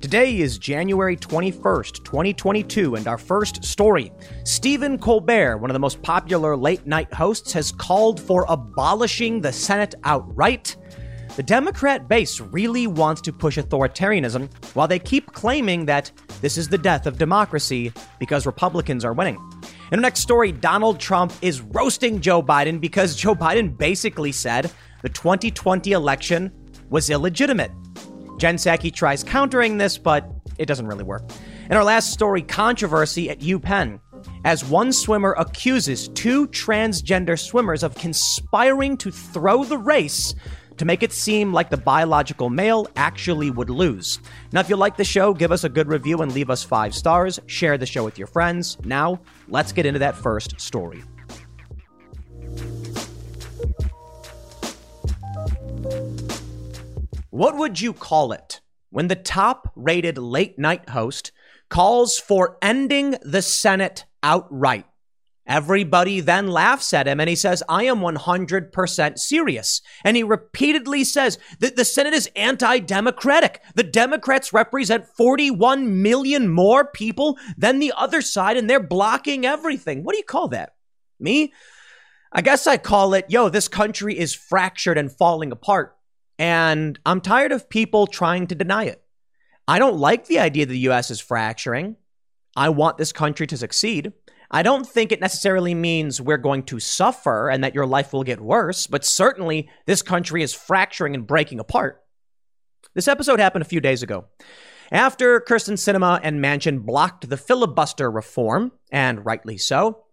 Today is January 21st, 2022, and our first story. Stephen Colbert, one of the most popular late night hosts, has called for abolishing the Senate outright. The Democrat base really wants to push authoritarianism while they keep claiming that this is the death of democracy because Republicans are winning. In the next story, Donald Trump is roasting Joe Biden because Joe Biden basically said the 2020 election was illegitimate. Jen Psaki tries countering this, but it doesn't really work. In our last story, controversy at UPenn, as one swimmer accuses two transgender swimmers of conspiring to throw the race to make it seem like the biological male actually would lose. Now, if you like the show, give us a good review and leave us five stars. Share the show with your friends. Now, let's get into that first story. What would you call it when the top rated late night host calls for ending the Senate outright? Everybody then laughs at him and he says, I am 100% serious. And he repeatedly says that the Senate is anti democratic. The Democrats represent 41 million more people than the other side and they're blocking everything. What do you call that? Me? I guess I call it, yo, this country is fractured and falling apart. And I'm tired of people trying to deny it. I don't like the idea that the US is fracturing. I want this country to succeed. I don't think it necessarily means we're going to suffer and that your life will get worse, but certainly this country is fracturing and breaking apart. This episode happened a few days ago. After Kyrsten Sinema and Manchin blocked the filibuster reform, and rightly so,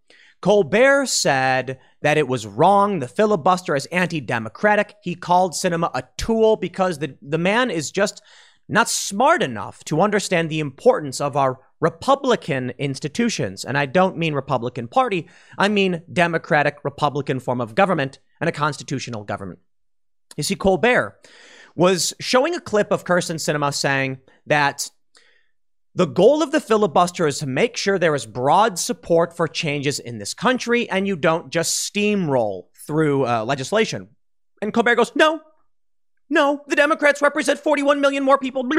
Colbert said that it was wrong. The filibuster is anti democratic. He called Sinema a tool because the, the man is just not smart enough to understand the importance of our Republican institutions. And I don't mean Republican Party, I mean democratic Republican form of government and a constitutional government. You see, Colbert was showing a clip of Kyrsten Sinema saying that the goal of the filibuster is to make sure there is broad support for changes in this country and you don't just steamroll through uh, legislation. And Colbert goes, No, no, the Democrats represent 41 million more people.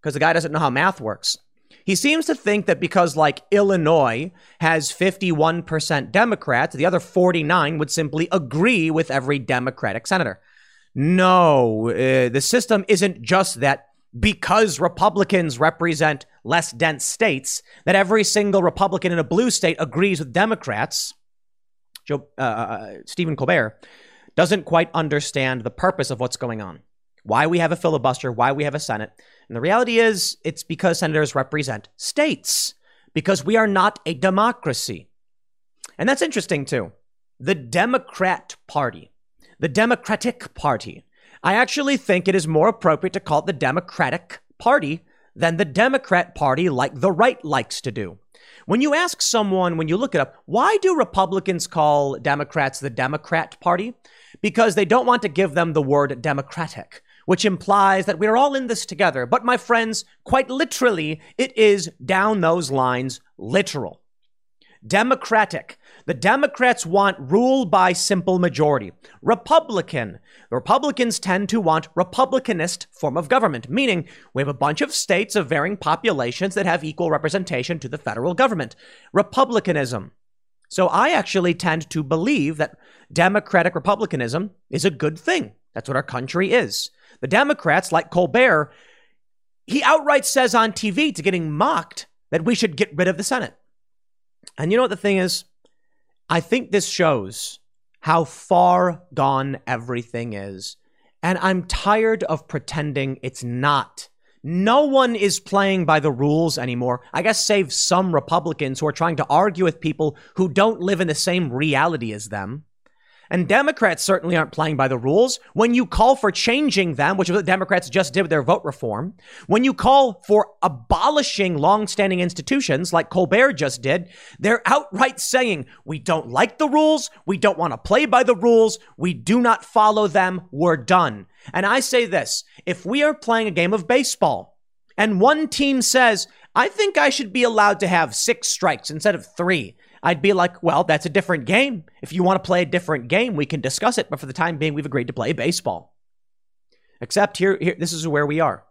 Because the guy doesn't know how math works. He seems to think that because, like, Illinois has 51% Democrats, the other 49 would simply agree with every Democratic senator. No, uh, the system isn't just that because Republicans represent less dense states, that every single Republican in a blue state agrees with Democrats. Joe, uh, uh, uh, Stephen Colbert doesn't quite understand the purpose of what's going on, why we have a filibuster, why we have a Senate. And the reality is, it's because senators represent states, because we are not a democracy. And that's interesting too. The Democrat Party, the Democratic Party, I actually think it is more appropriate to call it the Democratic Party than the Democrat Party like the right likes to do. When you ask someone, when you look it up, why do Republicans call Democrats the Democrat Party? Because they don't want to give them the word democratic, which implies that we're all in this together. But my friends, quite literally, it is down those lines literal. Democratic the Democrats want rule by simple majority. Republican. Republicans tend to want republicanist form of government, meaning we have a bunch of states of varying populations that have equal representation to the federal government. Republicanism. So I actually tend to believe that democratic republicanism is a good thing. That's what our country is. The Democrats, like Colbert, he outright says on TV to getting mocked that we should get rid of the Senate. And you know what the thing is? I think this shows how far gone everything is. And I'm tired of pretending it's not. No one is playing by the rules anymore. I guess, save some Republicans who are trying to argue with people who don't live in the same reality as them. And Democrats certainly aren't playing by the rules. When you call for changing them, which is what Democrats just did with their vote reform, when you call for abolishing longstanding institutions like Colbert just did, they're outright saying, we don't like the rules. We don't want to play by the rules. We do not follow them. We're done. And I say this if we are playing a game of baseball and one team says, I think I should be allowed to have six strikes instead of three. I'd be like, well, that's a different game. If you want to play a different game, we can discuss it. But for the time being, we've agreed to play baseball. Except here, here this is where we are.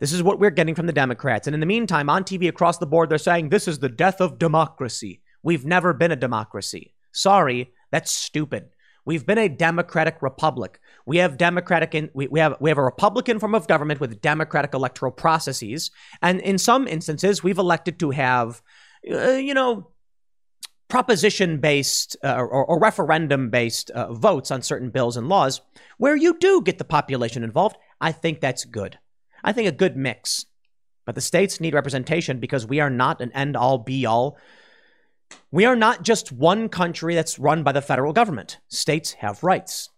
This is what we're getting from the Democrats. And in the meantime, on TV across the board, they're saying this is the death of democracy. We've never been a democracy. Sorry, that's stupid. We've been a democratic republic. We have democratic in, we, we have we have a republican form of government with democratic electoral processes, and in some instances, we've elected to have, uh, you know, proposition based uh, or, or referendum based uh, votes on certain bills and laws where you do get the population involved, I think that's good. I think a good mix. But the states need representation because we are not an end all be all. We are not just one country that's run by the federal government. States have rights.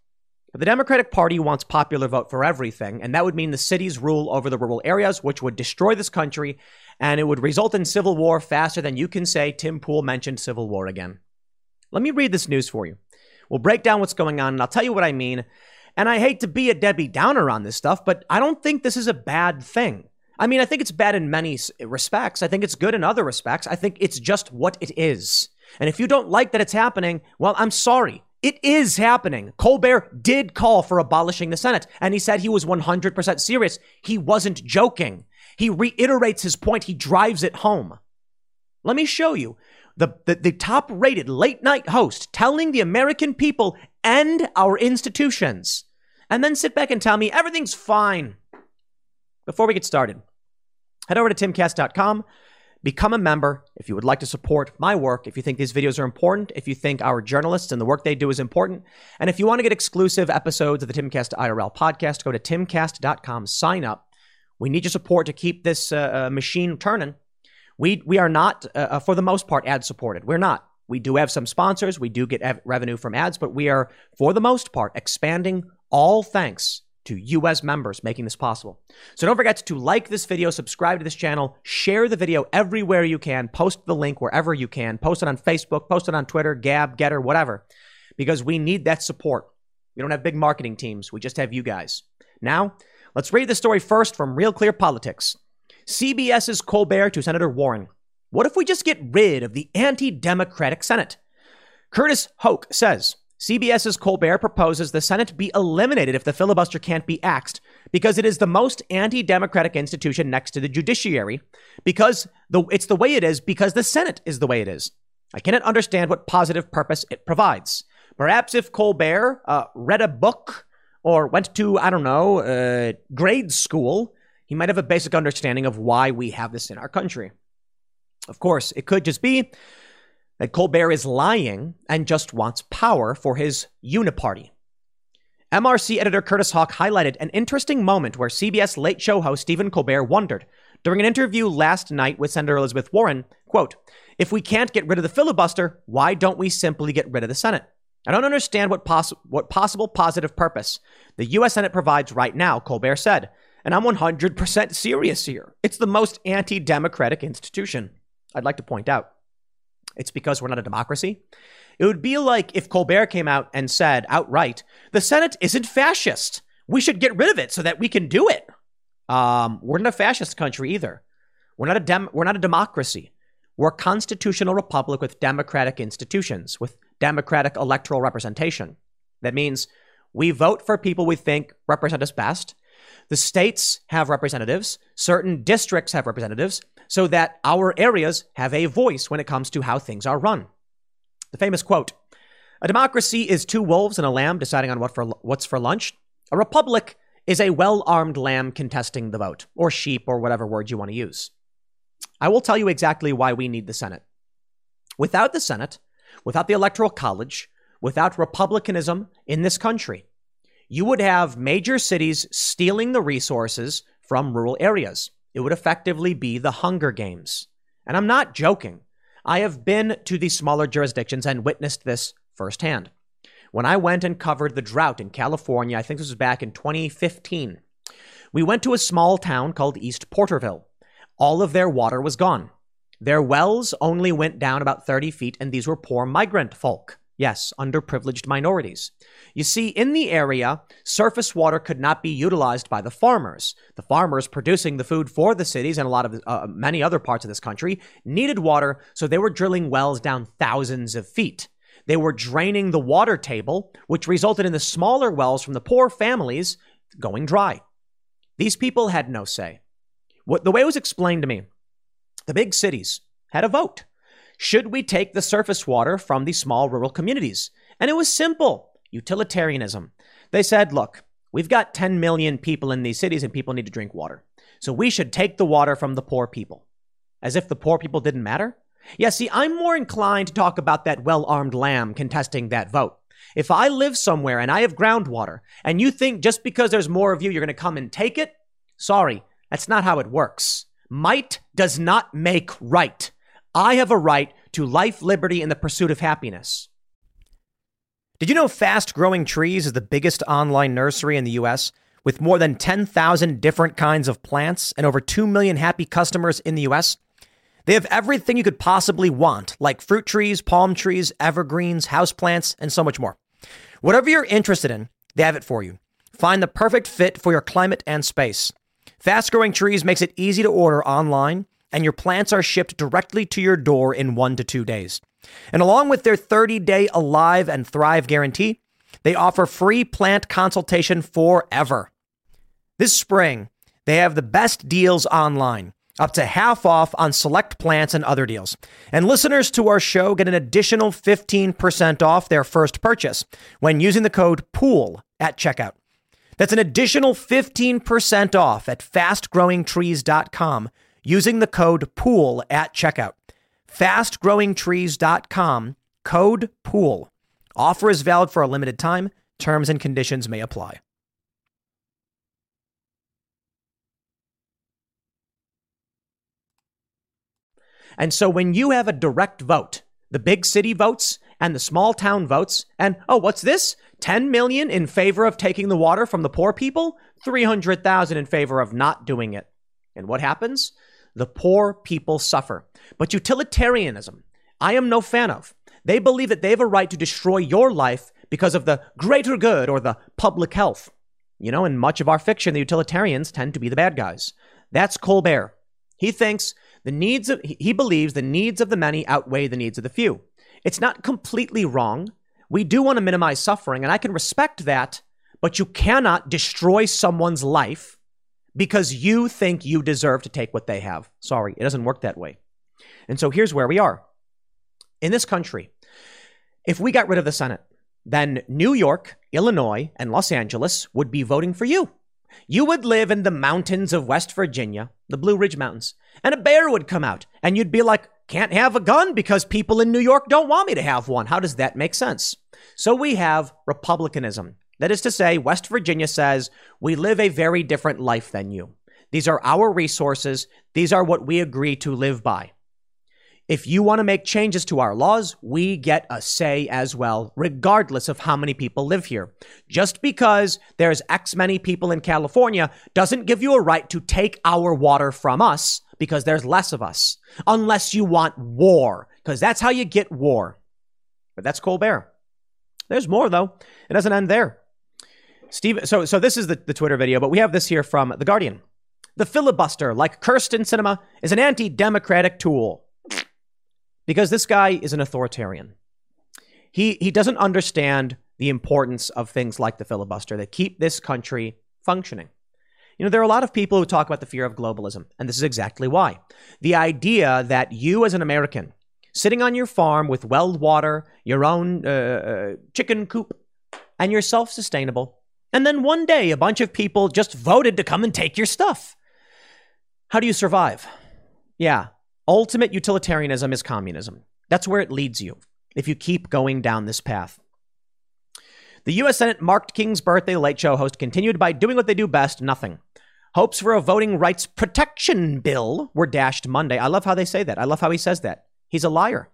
The Democratic Party wants popular vote for everything, and that would mean the cities rule over the rural areas, which would destroy this country and it would result in civil war faster than you can say Tim Pool mentioned civil war again. Let me read this news for you. We'll break down what's going on, and I'll tell you what I mean. And I hate to be a Debbie Downer on this stuff, but I don't think this is a bad thing. I mean, I think it's bad in many respects. I think it's good in other respects. I think it's just what it is. And if you don't like that it's happening, well, I'm sorry. It is happening. Colbert did call for abolishing the Senate, and he said he was 100% serious. He wasn't joking. He reiterates his point, he drives it home. Let me show you the, the, the top rated late night host telling the American people and our institutions, and then sit back and tell me everything's fine. Before we get started, head over to timcast.com. Become a member if you would like to support my work, if you think these videos are important, if you think our journalists and the work they do is important, and if you want to get exclusive episodes of the Timcast IRL podcast, go to timcast.com, sign up. We need your support to keep this uh, uh, machine turning. We we are not, uh, uh, for the most part, ad supported. We're not. We do have some sponsors. We do get ev- revenue from ads, but we are, for the most part, expanding all thanks to as members making this possible. So don't forget to like this video, subscribe to this channel, share the video everywhere you can, post the link wherever you can, post it on Facebook, post it on Twitter, Gab, Gettr, whatever, because we need that support. We don't have big marketing teams. We just have you guys. Now, Let's read the story first from Real Clear Politics. CBS's Colbert to Senator Warren. What if we just get rid of the anti Democratic Senate? Curtis Houck says CBS's Colbert proposes the Senate be eliminated if the filibuster can't be axed because it is the most anti democratic institution next to the judiciary, because the, it's the way it is because the Senate is the way it is. I cannot understand what positive purpose it provides. Perhaps if Colbert uh, read a book or went to, I don't know, uh, grade school, he might have a basic understanding of why we have this in our country. Of course, it could just be that Colbert is lying and just wants power for his uniparty. MRC editor Curtis Houck highlighted an interesting moment where CBS late show host Stephen Colbert wondered during an interview last night with Senator Elizabeth Warren, quote, if we can't get rid of the filibuster, why don't we simply get rid of the Senate? I don't understand what, poss- what possible positive purpose the U.S. Senate provides right now, Colbert said. And I'm 100% serious here. It's the most anti democratic institution. I'd like to point out it's because we're not a democracy. It would be like if Colbert came out and said outright, the Senate isn't fascist. We should get rid of it so that we can do it. Um, we're not a fascist country either. We're not a dem- we're not a democracy. We're a constitutional republic with democratic institutions, with democratic electoral representation. That means we vote for people we think represent us best. The states have representatives, certain districts have representatives, so that our areas have a voice when it comes to how things are run. The famous quote A democracy is two wolves and a lamb deciding on what for, what's for lunch. A republic is a well armed lamb contesting the vote, or sheep, or whatever word you want to use. I will tell you exactly why we need the Senate. Without the Senate, without the Electoral College, without republicanism in this country, you would have major cities stealing the resources from rural areas. It would effectively be the Hunger Games. And I'm not joking. I have been to the smaller jurisdictions and witnessed this firsthand. When I went and covered the drought in California, I think this was back in 2015, we went to a small town called East Porterville. All of their water was gone. Their wells only went down about 30 feet, and these were poor migrant folk. Yes, underprivileged minorities. You see, in the area, surface water could not be utilized by the farmers. The farmers producing the food for the cities and a lot of uh, many other parts of this country needed water, so they were drilling wells down thousands of feet. They were draining the water table, which resulted in the smaller wells from the poor families going dry. These people had no say. What, the way it was explained to me, the big cities had a vote. Should we take the surface water from the small rural communities? And it was simple utilitarianism. They said, look, we've got 10 million people in these cities and people need to drink water. So we should take the water from the poor people. As if the poor people didn't matter? Yeah, see, I'm more inclined to talk about that well armed lamb contesting that vote. If I live somewhere and I have groundwater, and you think just because there's more of you, you're going to come and take it, sorry, that's not how it works. Might does not make right. I have a right to life, liberty, and the pursuit of happiness. Did you know Fast Growing Trees is the biggest online nursery in the US with more than 10,000 different kinds of plants and over 2 million happy customers in the US? They have everything you could possibly want, like fruit trees, palm trees, evergreens, houseplants, and so much more. Whatever you're interested in, they have it for you. Find the perfect fit for your climate and space. Fast Growing Trees makes it easy to order online and your plants are shipped directly to your door in one to two days. And along with their 30 day Alive and Thrive guarantee, they offer free plant consultation forever. This spring, they have the best deals online, up to half off on select plants and other deals. And listeners to our show get an additional 15% off their first purchase when using the code POOL at checkout. That's an additional 15% off at fastgrowingtrees.com using the code POOL at checkout. FastGrowingTrees.com, code POOL. Offer is valid for a limited time. Terms and conditions may apply. And so when you have a direct vote, the big city votes and the small town votes, and oh, what's this? 10 million in favor of taking the water from the poor people, 300,000 in favor of not doing it. And what happens? The poor people suffer. But utilitarianism, I am no fan of. They believe that they have a right to destroy your life because of the greater good or the public health. You know, in much of our fiction, the utilitarians tend to be the bad guys. That's Colbert. He thinks the needs of, he believes the needs of the many outweigh the needs of the few. It's not completely wrong. We do want to minimize suffering, and I can respect that, but you cannot destroy someone's life because you think you deserve to take what they have. Sorry, it doesn't work that way. And so here's where we are. In this country, if we got rid of the Senate, then New York, Illinois, and Los Angeles would be voting for you. You would live in the mountains of West Virginia, the Blue Ridge Mountains, and a bear would come out, and you'd be like, can't have a gun because people in New York don't want me to have one. How does that make sense? So we have republicanism. That is to say, West Virginia says, we live a very different life than you. These are our resources. These are what we agree to live by. If you want to make changes to our laws, we get a say as well, regardless of how many people live here. Just because there's X many people in California doesn't give you a right to take our water from us because there's less of us. Unless you want war, because that's how you get war. But that's Colbert. There's more, though. It doesn't end there. Steve, so so this is the, the Twitter video, but we have this here from The Guardian. The filibuster, like Kyrsten Sinema, is an anti-democratic tool. Because this guy is an authoritarian. He he doesn't understand the importance of things like the filibuster that keep this country functioning. You know, there are a lot of people who talk about the fear of globalism, and this is exactly why. The idea that you as an American, sitting on your farm with well water, your own uh, uh chicken coop, and you're self sustainable, And then one day, a bunch of people just voted to come and take your stuff. How do you survive? Yeah, ultimate utilitarianism is communism. That's where it leads you if you keep going down this path. The U.S. Senate marked King's birthday. Late Show host continued by doing what they do best nothing. Hopes for a voting rights protection bill were dashed Monday. I love how they say that. I love how he says that. He's a liar.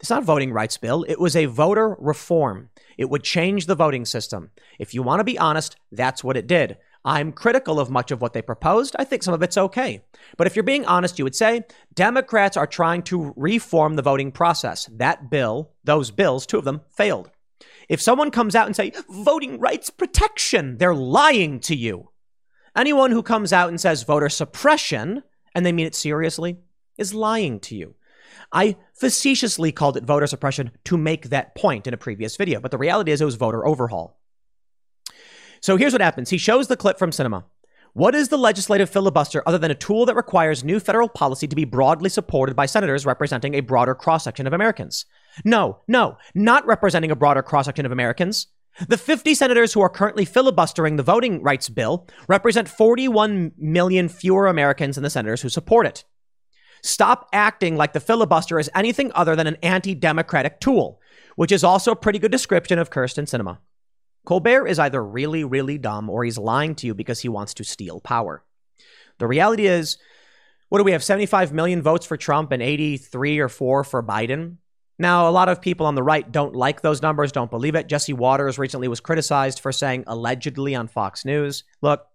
It's not a voting rights bill. It was a voter reform. It would change the voting system. If you want to be honest, that's what it did. I'm critical of much of what they proposed. I think some of it's okay. But if you're being honest, you would say Democrats are trying to reform the voting process. That bill, those bills, two of them, failed. If someone comes out and say voting rights protection, they're lying to you. Anyone who comes out and says voter suppression, and they mean it seriously, is lying to you. I facetiously called it voter suppression to make that point in a previous video, but the reality is it was voter overhaul. So here's what happens. He shows the clip from Sinema. What is the legislative filibuster other than a tool that requires new federal policy to be broadly supported by senators representing a broader cross section of Americans? No, no, not representing a broader cross section of Americans. The 50 senators who are currently filibustering the voting rights bill represent 41 million fewer Americans than the senators who support it. Stop acting like the filibuster is anything other than an anti democratic tool, which is also a pretty good description of Kyrsten Sinema. Colbert is either really, really dumb or he's lying to you because he wants to steal power. The reality is, what do we have? 75 million votes for Trump and 83 or 4 for Biden. Now, a lot of people on the right don't like those numbers, don't believe it. Jesse Watters recently was criticized for saying allegedly on Fox News. Look,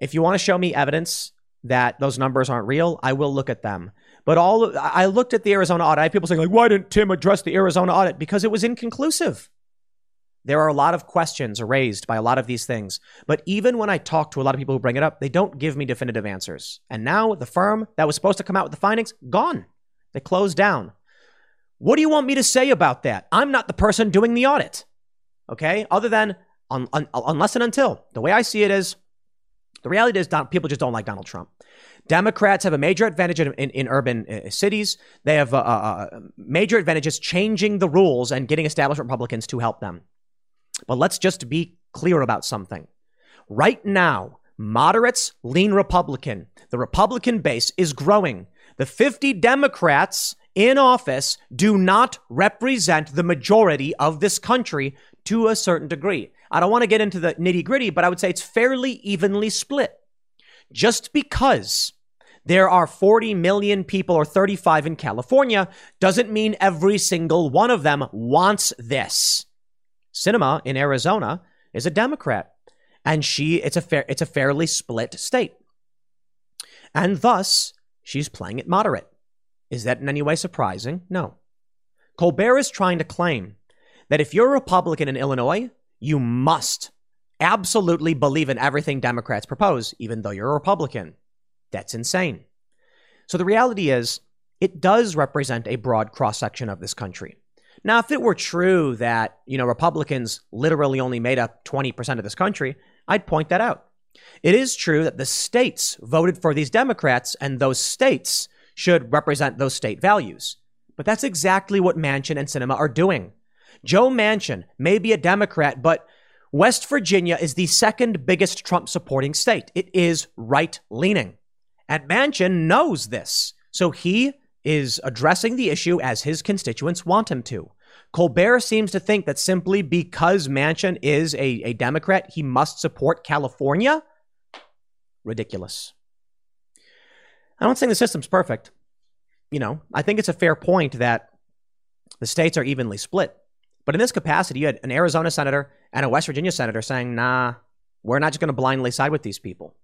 if you want to show me evidence that those numbers aren't real, I will look at them. But all I looked at the Arizona audit. I have people saying like, "Why didn't Tim address the Arizona audit?" Because it was inconclusive. There are a lot of questions raised by a lot of these things, but even when I talk to a lot of people who bring it up, they don't give me definitive answers. And now the firm that was supposed to come out with the findings gone. They closed down. What do you want me to say about that? I'm not the person doing the audit. Okay? Other than un, un, unless and until the way I see it is the reality is, people just don't like Donald Trump. Democrats have a major advantage in, in, in urban uh, cities. They have uh, uh, uh, major advantages changing the rules and getting established Republicans to help them. But let's just be clear about something. Right now, moderates lean Republican. The Republican base is growing. The 50 Democrats in office do not represent the majority of this country to a certain degree. I don't want to get into the nitty gritty, but I would say it's fairly evenly split. Just because there are 40 million people or 35 in California doesn't mean every single one of them wants this. Sinema in Arizona is a Democrat, and she it's a fair it's a fairly split state. And thus, she's playing it moderate. Is that in any way surprising? No. Colbert is trying to claim that if you're a Republican in Illinois, you must absolutely believe in everything Democrats propose, even though you're a Republican. That's insane. So the reality is, it does represent a broad cross section of this country. Now, if it were true that, you know, Republicans literally only made up 20% of this country, I'd point that out. It is true that the states voted for these Democrats, and those states should represent those state values. But that's exactly what Manchin and Sinema are doing. Joe Manchin may be a Democrat, but West Virginia is the second biggest Trump supporting state. It is right leaning. And Manchin knows this. So he is addressing the issue as his constituents want him to. Colbert seems to think that simply because Manchin is a, a Democrat, he must support California. Ridiculous. I don't think the system's perfect. You know, I think it's a fair point that the states are evenly split. But in this capacity, you had an Arizona senator and a West Virginia senator saying, nah, we're not just going to blindly side with these people.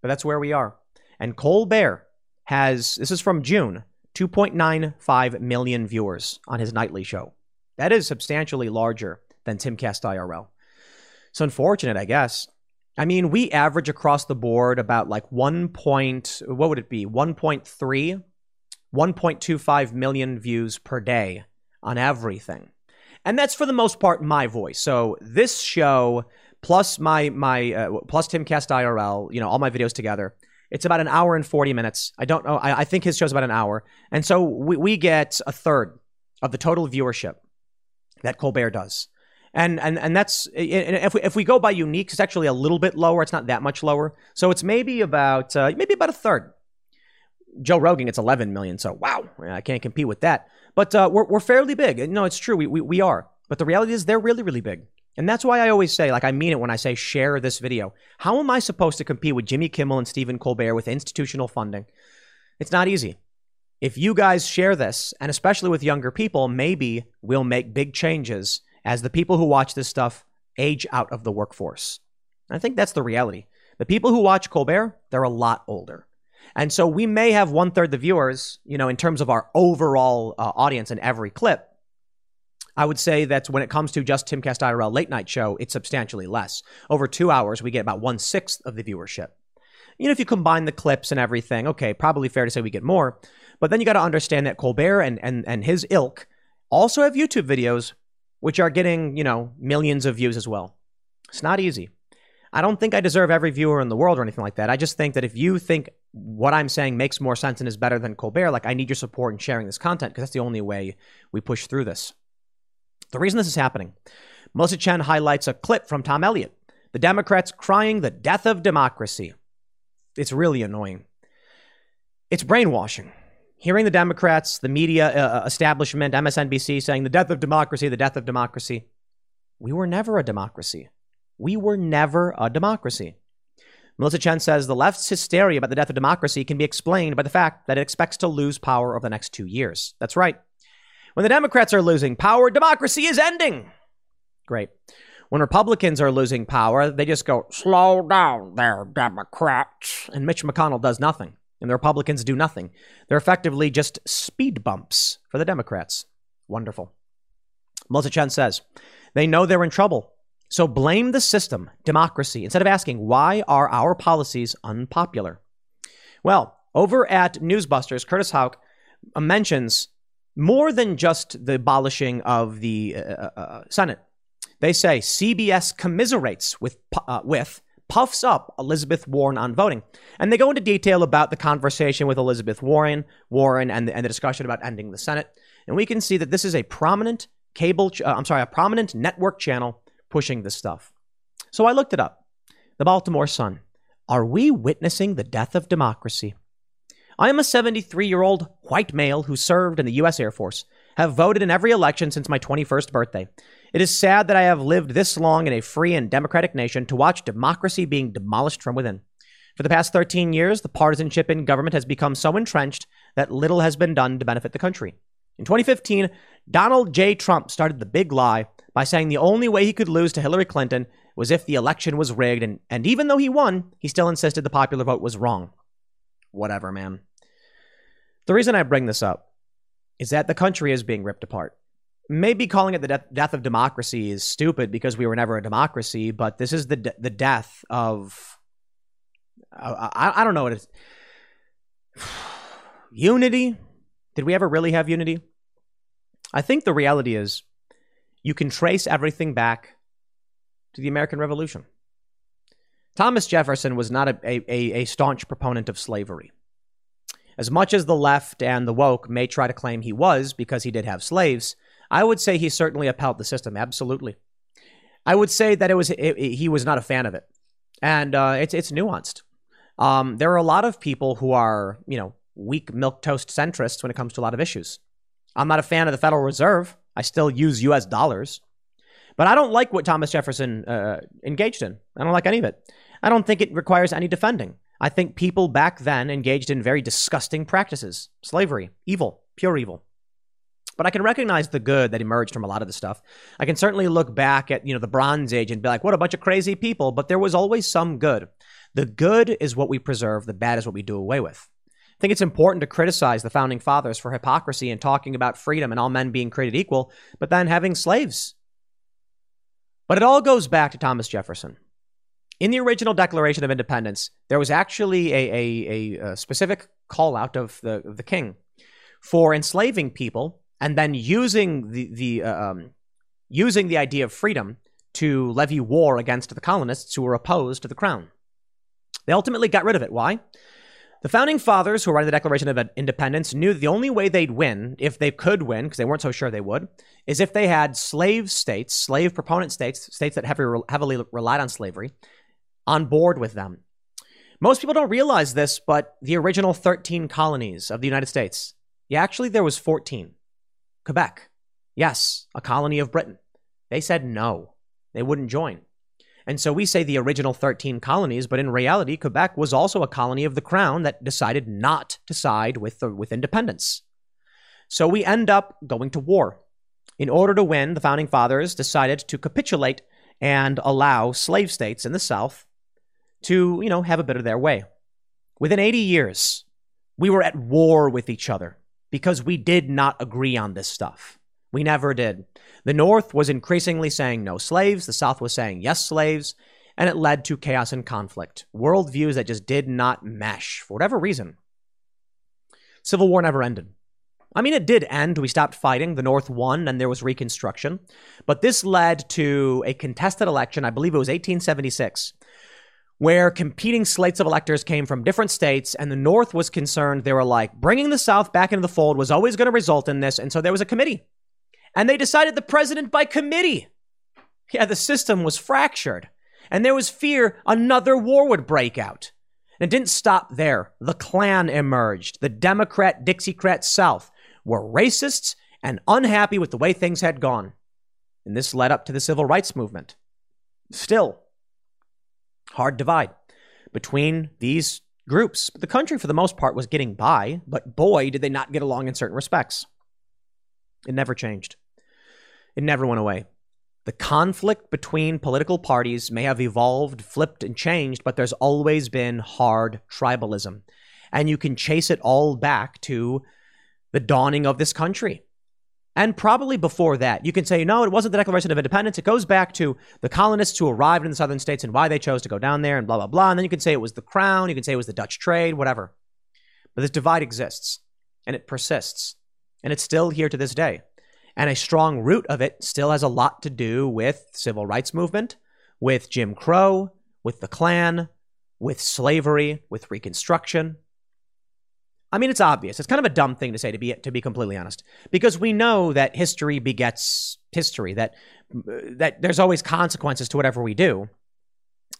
But that's where we are. And Colbert has, this is from June, 2.95 million viewers on his nightly show. That is substantially larger than Timcast IRL. It's unfortunate, I guess. I mean, we average across the board about like 1. Point, what would it be? 1.3, 1.25 million views per day on everything. And that's for the most part my voice. So this show plus my my uh, plus Timcast IRL, you know, all my videos together, it's about an hour and 40 minutes. I don't know. I, I think his show's about an hour. And so we, we get a third of the total viewership that Colbert does. And, and, and that's, if we, if we go by unique, it's actually a little bit lower. It's not that much lower. So it's maybe about, uh, maybe about a third. Joe Rogan gets 11 million. So wow, I can't compete with that. But uh, we're, we're fairly big. No, it's true. We, we, we are. But the reality is they're really, really big. And that's why I always say, like, I mean it when I say share this video. How am I supposed to compete with Jimmy Kimmel and Stephen Colbert with institutional funding? It's not easy. If you guys share this, and especially with younger people, maybe we'll make big changes as the people who watch this stuff age out of the workforce. I think that's the reality. The people who watch Colbert, they're a lot older. And so we may have one third the viewers, you know, in terms of our overall uh, audience in every clip. I would say that when it comes to just Timcast IRL late night show, it's substantially less. Over two hours, we get about one sixth of the viewership. You know, if you combine the clips and everything, okay, probably fair to say we get more. But then you got to understand that Colbert and, and, and his ilk also have YouTube videos, which are getting, you know, millions of views as well. It's not easy. I don't think I deserve every viewer in the world or anything like that. I just think that if you think what I'm saying makes more sense and is better than Colbert, like I need your support in sharing this content because that's the only way we push through this. The reason this is happening, Melissa Chen highlights a clip from Tom Elliott, the Democrats crying the death of democracy. It's really annoying. It's brainwashing. Hearing the Democrats, the media uh, uh establishment, MSNBC saying the death of democracy, the death of democracy. We were never a democracy. We were never a democracy. Melissa Chen says the left's hysteria about the death of democracy can be explained by the fact that it expects to lose power over the next two years. That's right. When the Democrats are losing power, democracy is ending. Great. When Republicans are losing power, they just go, slow down there, Democrats. And Mitch McConnell does nothing. And the Republicans do nothing. They're effectively just speed bumps for the Democrats. Wonderful. Melissa Chen says, they know they're in trouble. So blame the system, democracy, instead of asking, why are our policies unpopular? Well, over at Newsbusters, Curtis uh, mentions more than just the abolishing of the uh, uh, uh Senate. They say CBS commiserates with, uh, with, puffs up Elizabeth Warren on voting. And they go into detail about the conversation with Elizabeth Warren, Warren, and the, and the discussion about ending the Senate. And we can see that this is a prominent cable, uh, I'm sorry, a prominent network channel pushing this stuff. So I looked it up. The Baltimore Sun. Are we witnessing the death of democracy? I am a 73 year old white male who served in the U.S. Air Force, have voted in every election since my 21st birthday. It is sad that I have lived this long in a free and democratic nation to watch democracy being demolished from within. For the past 13 years, the partisanship in government has become so entrenched that little has been done to benefit the country. In 2015, Donald J. Trump started the big lie by saying the only way he could lose to Hillary Clinton was if the election was rigged, and, and even though he won, he still insisted the popular vote was wrong. Whatever, man. The reason I bring this up is that the country is being ripped apart. Maybe calling it the de- death of democracy is stupid because we were never a democracy, but this is the de- the death of I, I don't know what it's unity. Did we ever really have unity? I think the reality is you can trace everything back to the American Revolution. Thomas Jefferson was not a, a, a, staunch proponent of slavery. As much as the left and the woke may try to claim he was because he did have slaves, I would say he certainly upheld the system, absolutely. I would say that it was it, it, he was not a fan of it, and uh, it's it's nuanced. Um, there are a lot of people who are you know weak milk toast centrists when it comes to a lot of issues. I'm not a fan of the Federal Reserve. I still use US dollars. But I don't like what Thomas Jefferson uh, engaged in. I don't like any of it. I don't think it requires any defending. I think people back then engaged in very disgusting practices slavery, evil, pure evil. But I can recognize the good that emerged from a lot of the stuff. I can certainly look back at, you know, the Bronze Age and be like, what a bunch of crazy people, but there was always some good. The good is what we preserve, the bad is what we do away with. I think it's important to criticize the founding fathers for hypocrisy and talking about freedom and all men being created equal, but then having slaves. But it all goes back to Thomas Jefferson. In the original Declaration of Independence, there was actually a, a, a, specific call out of the, of the king for enslaving people and then using the, the, uh, um, using the idea of freedom to levy war against the colonists who were opposed to the crown. They ultimately got rid of it. Why? The founding fathers who were writing the Declaration of Independence knew the only way they'd win, if they could win, because they weren't so sure they would, is if they had slave states, slave proponent states, states that heavily, heavily relied on slavery, on board with them. Most people don't realize this, but the original 13 colonies of the United States, yeah, actually there was 14. Quebec, yes, a colony of Britain. They said no, they wouldn't join. And so we say the original 13 colonies, but in reality, Quebec was also a colony of the crown that decided not to side with, the, with independence. So we end up going to war. In order to win, the founding fathers decided to capitulate and allow slave states in the South to, you know, have a bit of their way. Within 80 years, we were at war with each other because we did not agree on this stuff. We never did. The North was increasingly saying no slaves, the South was saying yes slaves, and it led to chaos and conflict, worldviews that just did not mesh for whatever reason. Civil War never ended. I mean, it did end. We stopped fighting. The North won, and there was Reconstruction. But this led to a contested election, I believe it was 1876, where competing slates of electors came from different states, and the North was concerned. They were like, bringing the South back into the fold was always going to result in this. And so there was a committee and they decided the president by committee. Yeah, the system was fractured, and there was fear another war would break out. And it didn't stop there. The Klan emerged. The Democrat Dixiecrat South were racists and unhappy with the way things had gone. And this led up to the civil rights movement. Still, hard divide between these groups. The country, for the most part, was getting by, but boy, did they not get along in certain respects. It never changed. It never went away. The conflict between political parties may have evolved, flipped, and changed, but there's always been hard tribalism. And you can chase it all back to the dawning of this country. And probably before that, you can say, no, it wasn't the Declaration of Independence. It goes back to the colonists who arrived in the southern states and why they chose to go down there and blah, blah, blah. And then you can say it was the crown. You can say it was the Dutch trade, whatever. But this divide exists and it persists. And it's still here to this day. And a strong root of it still has a lot to do with civil rights movement, with Jim Crow, with the Klan, with slavery, with Reconstruction. I mean, it's obvious. It's kind of a dumb thing to say, to be to be completely honest, because we know that history begets history. That uh, that there's always consequences to whatever we do.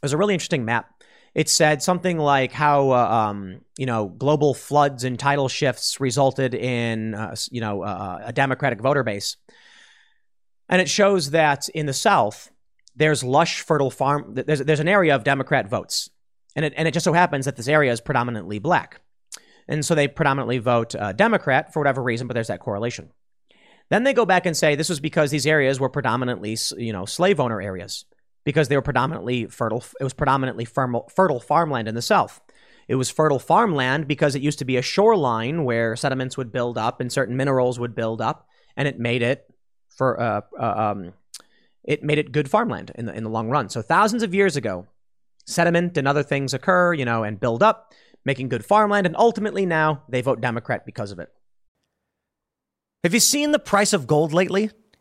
There's a really interesting map it said something like how uh, um, you know global floods and tidal shifts resulted in uh, you know uh, a Democratic voter base, and it shows that in the South there's lush, fertile farm. There's there's an area of Democrat votes, and it and it just so happens that this area is predominantly black, and so they predominantly vote uh, Democrat for whatever reason. But there's that correlation. Then they go back and say this was because these areas were predominantly you know slave owner areas because they were predominantly fertile. It was predominantly fertile farmland in the South. It was fertile farmland because it used to be a shoreline where sediments would build up and certain minerals would build up, and it made it for uh, uh, um, it made it good farmland in the in the long run. So thousands of years ago, sediment and other things occur, you know, and build up, making good farmland, and ultimately now they vote Democrat because of it. Have you seen the price of gold lately?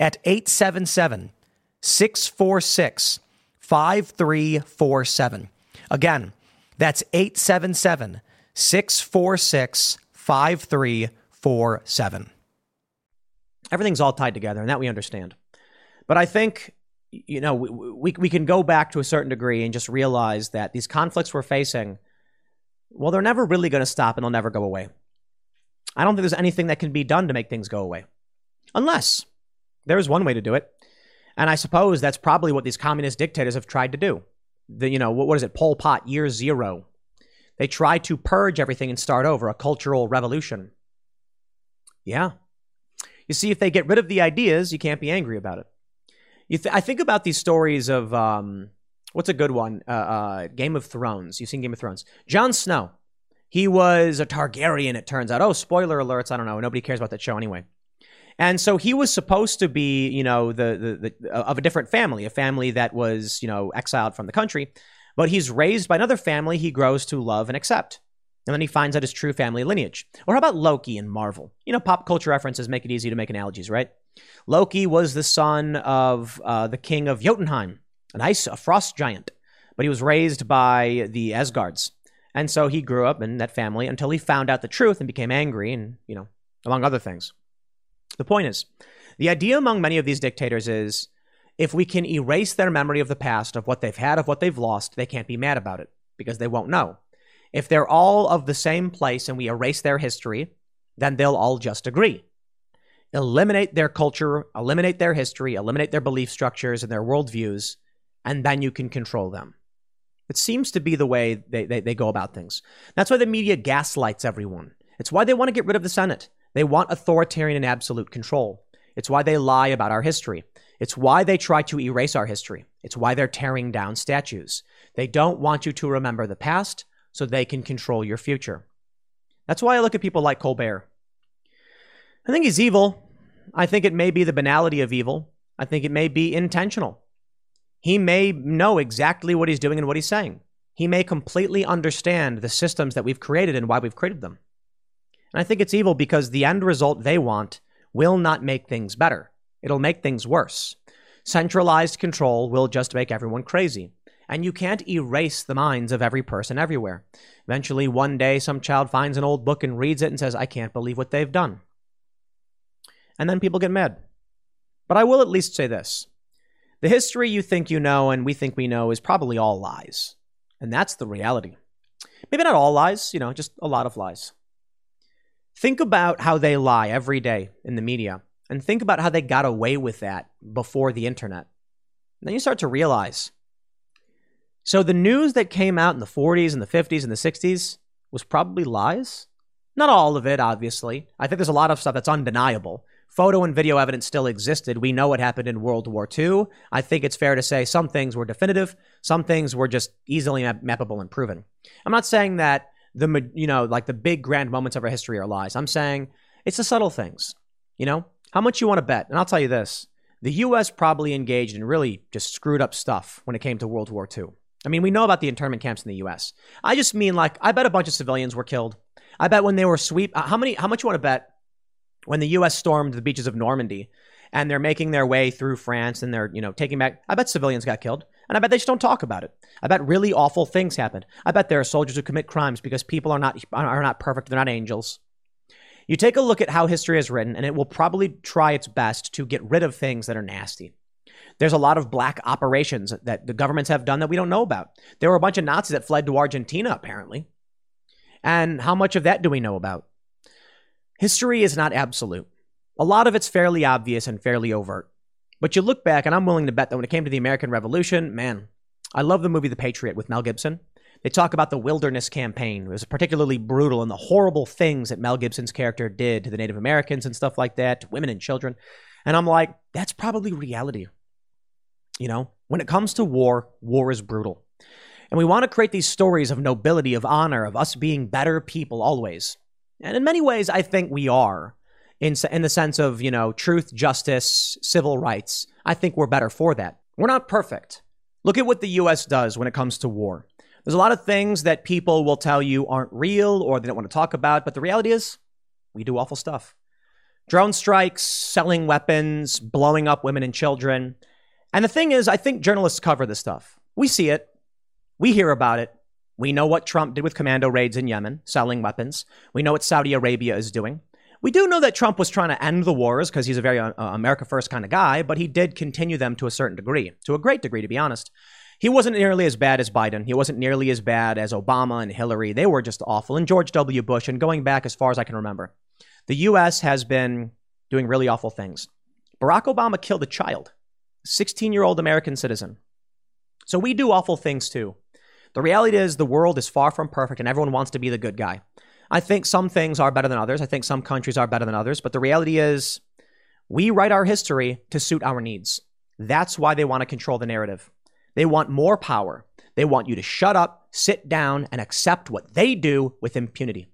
at 877 646 5347. Again, that's 877 646 5347. Everything's all tied together, and that we understand. But I think, you know, we, we, we can go back to a certain degree and just realize that these conflicts we're facing, well, they're never really going to stop and they'll never go away. I don't think there's anything that can be done to make things go away. Unless there's one way to do it. And I suppose that's probably what these communist dictators have tried to do. The, you know, what, what is it? Pol Pot, year zero. They tried to purge everything and start over, a cultural revolution. Yeah. You see, if they get rid of the ideas, you can't be angry about it. Th- I think about these stories of um, what's a good one? Uh, uh, Game of Thrones. You've seen Game of Thrones. Jon Snow. He was a Targaryen, it turns out. Oh, spoiler alerts. I don't know. Nobody cares about that show anyway. And so he was supposed to be, you know, the, the, the of a different family, a family that was, you know, exiled from the country. But he's raised by another family he grows to love and accept. And then he finds out his true family lineage. Or how about Loki in Marvel? You know, pop culture references make it easy to make analogies, right? Loki was the son of uh, the king of Jotunheim, an ice, a frost giant, but he was raised by the Asgards. And so he grew up in that family until he found out the truth and became angry and, you know, among other things. The point is, the idea among many of these dictators is if we can erase their memory of the past, of what they've had, of what they've lost, they can't be mad about it because they won't know. If they're all of the same place and we erase their history, then they'll all just agree. Eliminate their culture, eliminate their history, eliminate their belief structures and their worldviews, and then you can control them. It seems to be the way they, they, they go about things. That's why the media gaslights everyone. It's why they want to get rid of the Senate. They want authoritarian and absolute control. It's why they lie about our history. It's why they try to erase our history. It's why they're tearing down statues. They don't want you to remember the past so they can control your future. That's why I look at people like Colbert. I think he's evil. I think it may be the banality of evil. I think it may be intentional. He may know exactly what he's doing and what he's saying. He may completely understand the systems that we've created and why we've created them. And I think it's evil because the end result they want will not make things better. It'll make things worse. Centralized control will just make everyone crazy. And you can't erase the minds of every person everywhere. Eventually, one day, some child finds an old book and reads it and says, I can't believe what they've done. And then people get mad. But I will at least say this the history you think you know and we think we know is probably all lies. And that's the reality. Maybe not all lies, you know, just a lot of lies. Think about how they lie every day in the media, and think about how they got away with that before the internet. And then you start to realize. So, the news that came out in the 40s and the 50s and the 60s was probably lies. Not all of it, obviously. I think there's a lot of stuff that's undeniable. Photo and video evidence still existed. We know what happened in World War II. I think it's fair to say some things were definitive, some things were just easily mappable and proven. I'm not saying that the you know like the big grand moments of our history are lies. I'm saying it's the subtle things. You know how much you want to bet, and I'll tell you this: the U.S. probably engaged in really just screwed up stuff when it came to World War II. I mean, we know about the internment camps in the U.S. I just mean like I bet a bunch of civilians were killed. I bet when they were sweep, uh, how many? How much you want to bet when the U.S. stormed the beaches of Normandy and they're making their way through France and they're, you know, taking back, I bet civilians got killed. And I bet they just don't talk about it. I bet really awful things happened. I bet there are soldiers who commit crimes because people are not, are not perfect. They're not angels. You take a look at how history is written, and it will probably try its best to get rid of things that are nasty. There's a lot of black operations that the governments have done that we don't know about. There were a bunch of Nazis that fled to Argentina, apparently. And how much of that do we know about? History is not absolute. A lot of it's fairly obvious and fairly overt. But you look back, and I'm willing to bet that when it came to the American Revolution, man, I love the movie The Patriot with Mel Gibson. They talk about the wilderness campaign. It was particularly brutal and the horrible things that Mel Gibson's character did to the Native Americans and stuff like that, to women and children. And I'm like, that's probably reality. You know, when it comes to war, war is brutal. And we want to create these stories of nobility, of honor, of us being better people always. And in many ways, I think we are. In, in the sense of, you know, truth, justice, civil rights. I think we're better for that. We're not perfect. Look at what the US does when it comes to war. There's a lot of things that people will tell you aren't real or they don't want to talk about, but the reality is we do awful stuff. Drone strikes, selling weapons, blowing up women and children. And the thing is, I think journalists cover this stuff. We see it, we hear about it, we know what Trump did with commando raids in Yemen, selling weapons. We know what Saudi Arabia is doing. We do know that Trump was trying to end the wars because he's a very uh, America first kind of guy, but he did continue them to a certain degree, to a great degree, to be honest. He wasn't nearly as bad as Biden. He wasn't nearly as bad as Obama and Hillary. They were just awful. And George W. Bush, and going back as far as I can remember. The U.S. has been doing really awful things. Barack Obama killed a child, 16 year old American citizen. So we do awful things too. The reality is the world is far from perfect and everyone wants to be the good guy. I think some things are better than others. I think some countries are better than others. But the reality is we write our history to suit our needs. That's why they want to control the narrative. They want more power. They want you to shut up, sit down, and accept what they do with impunity.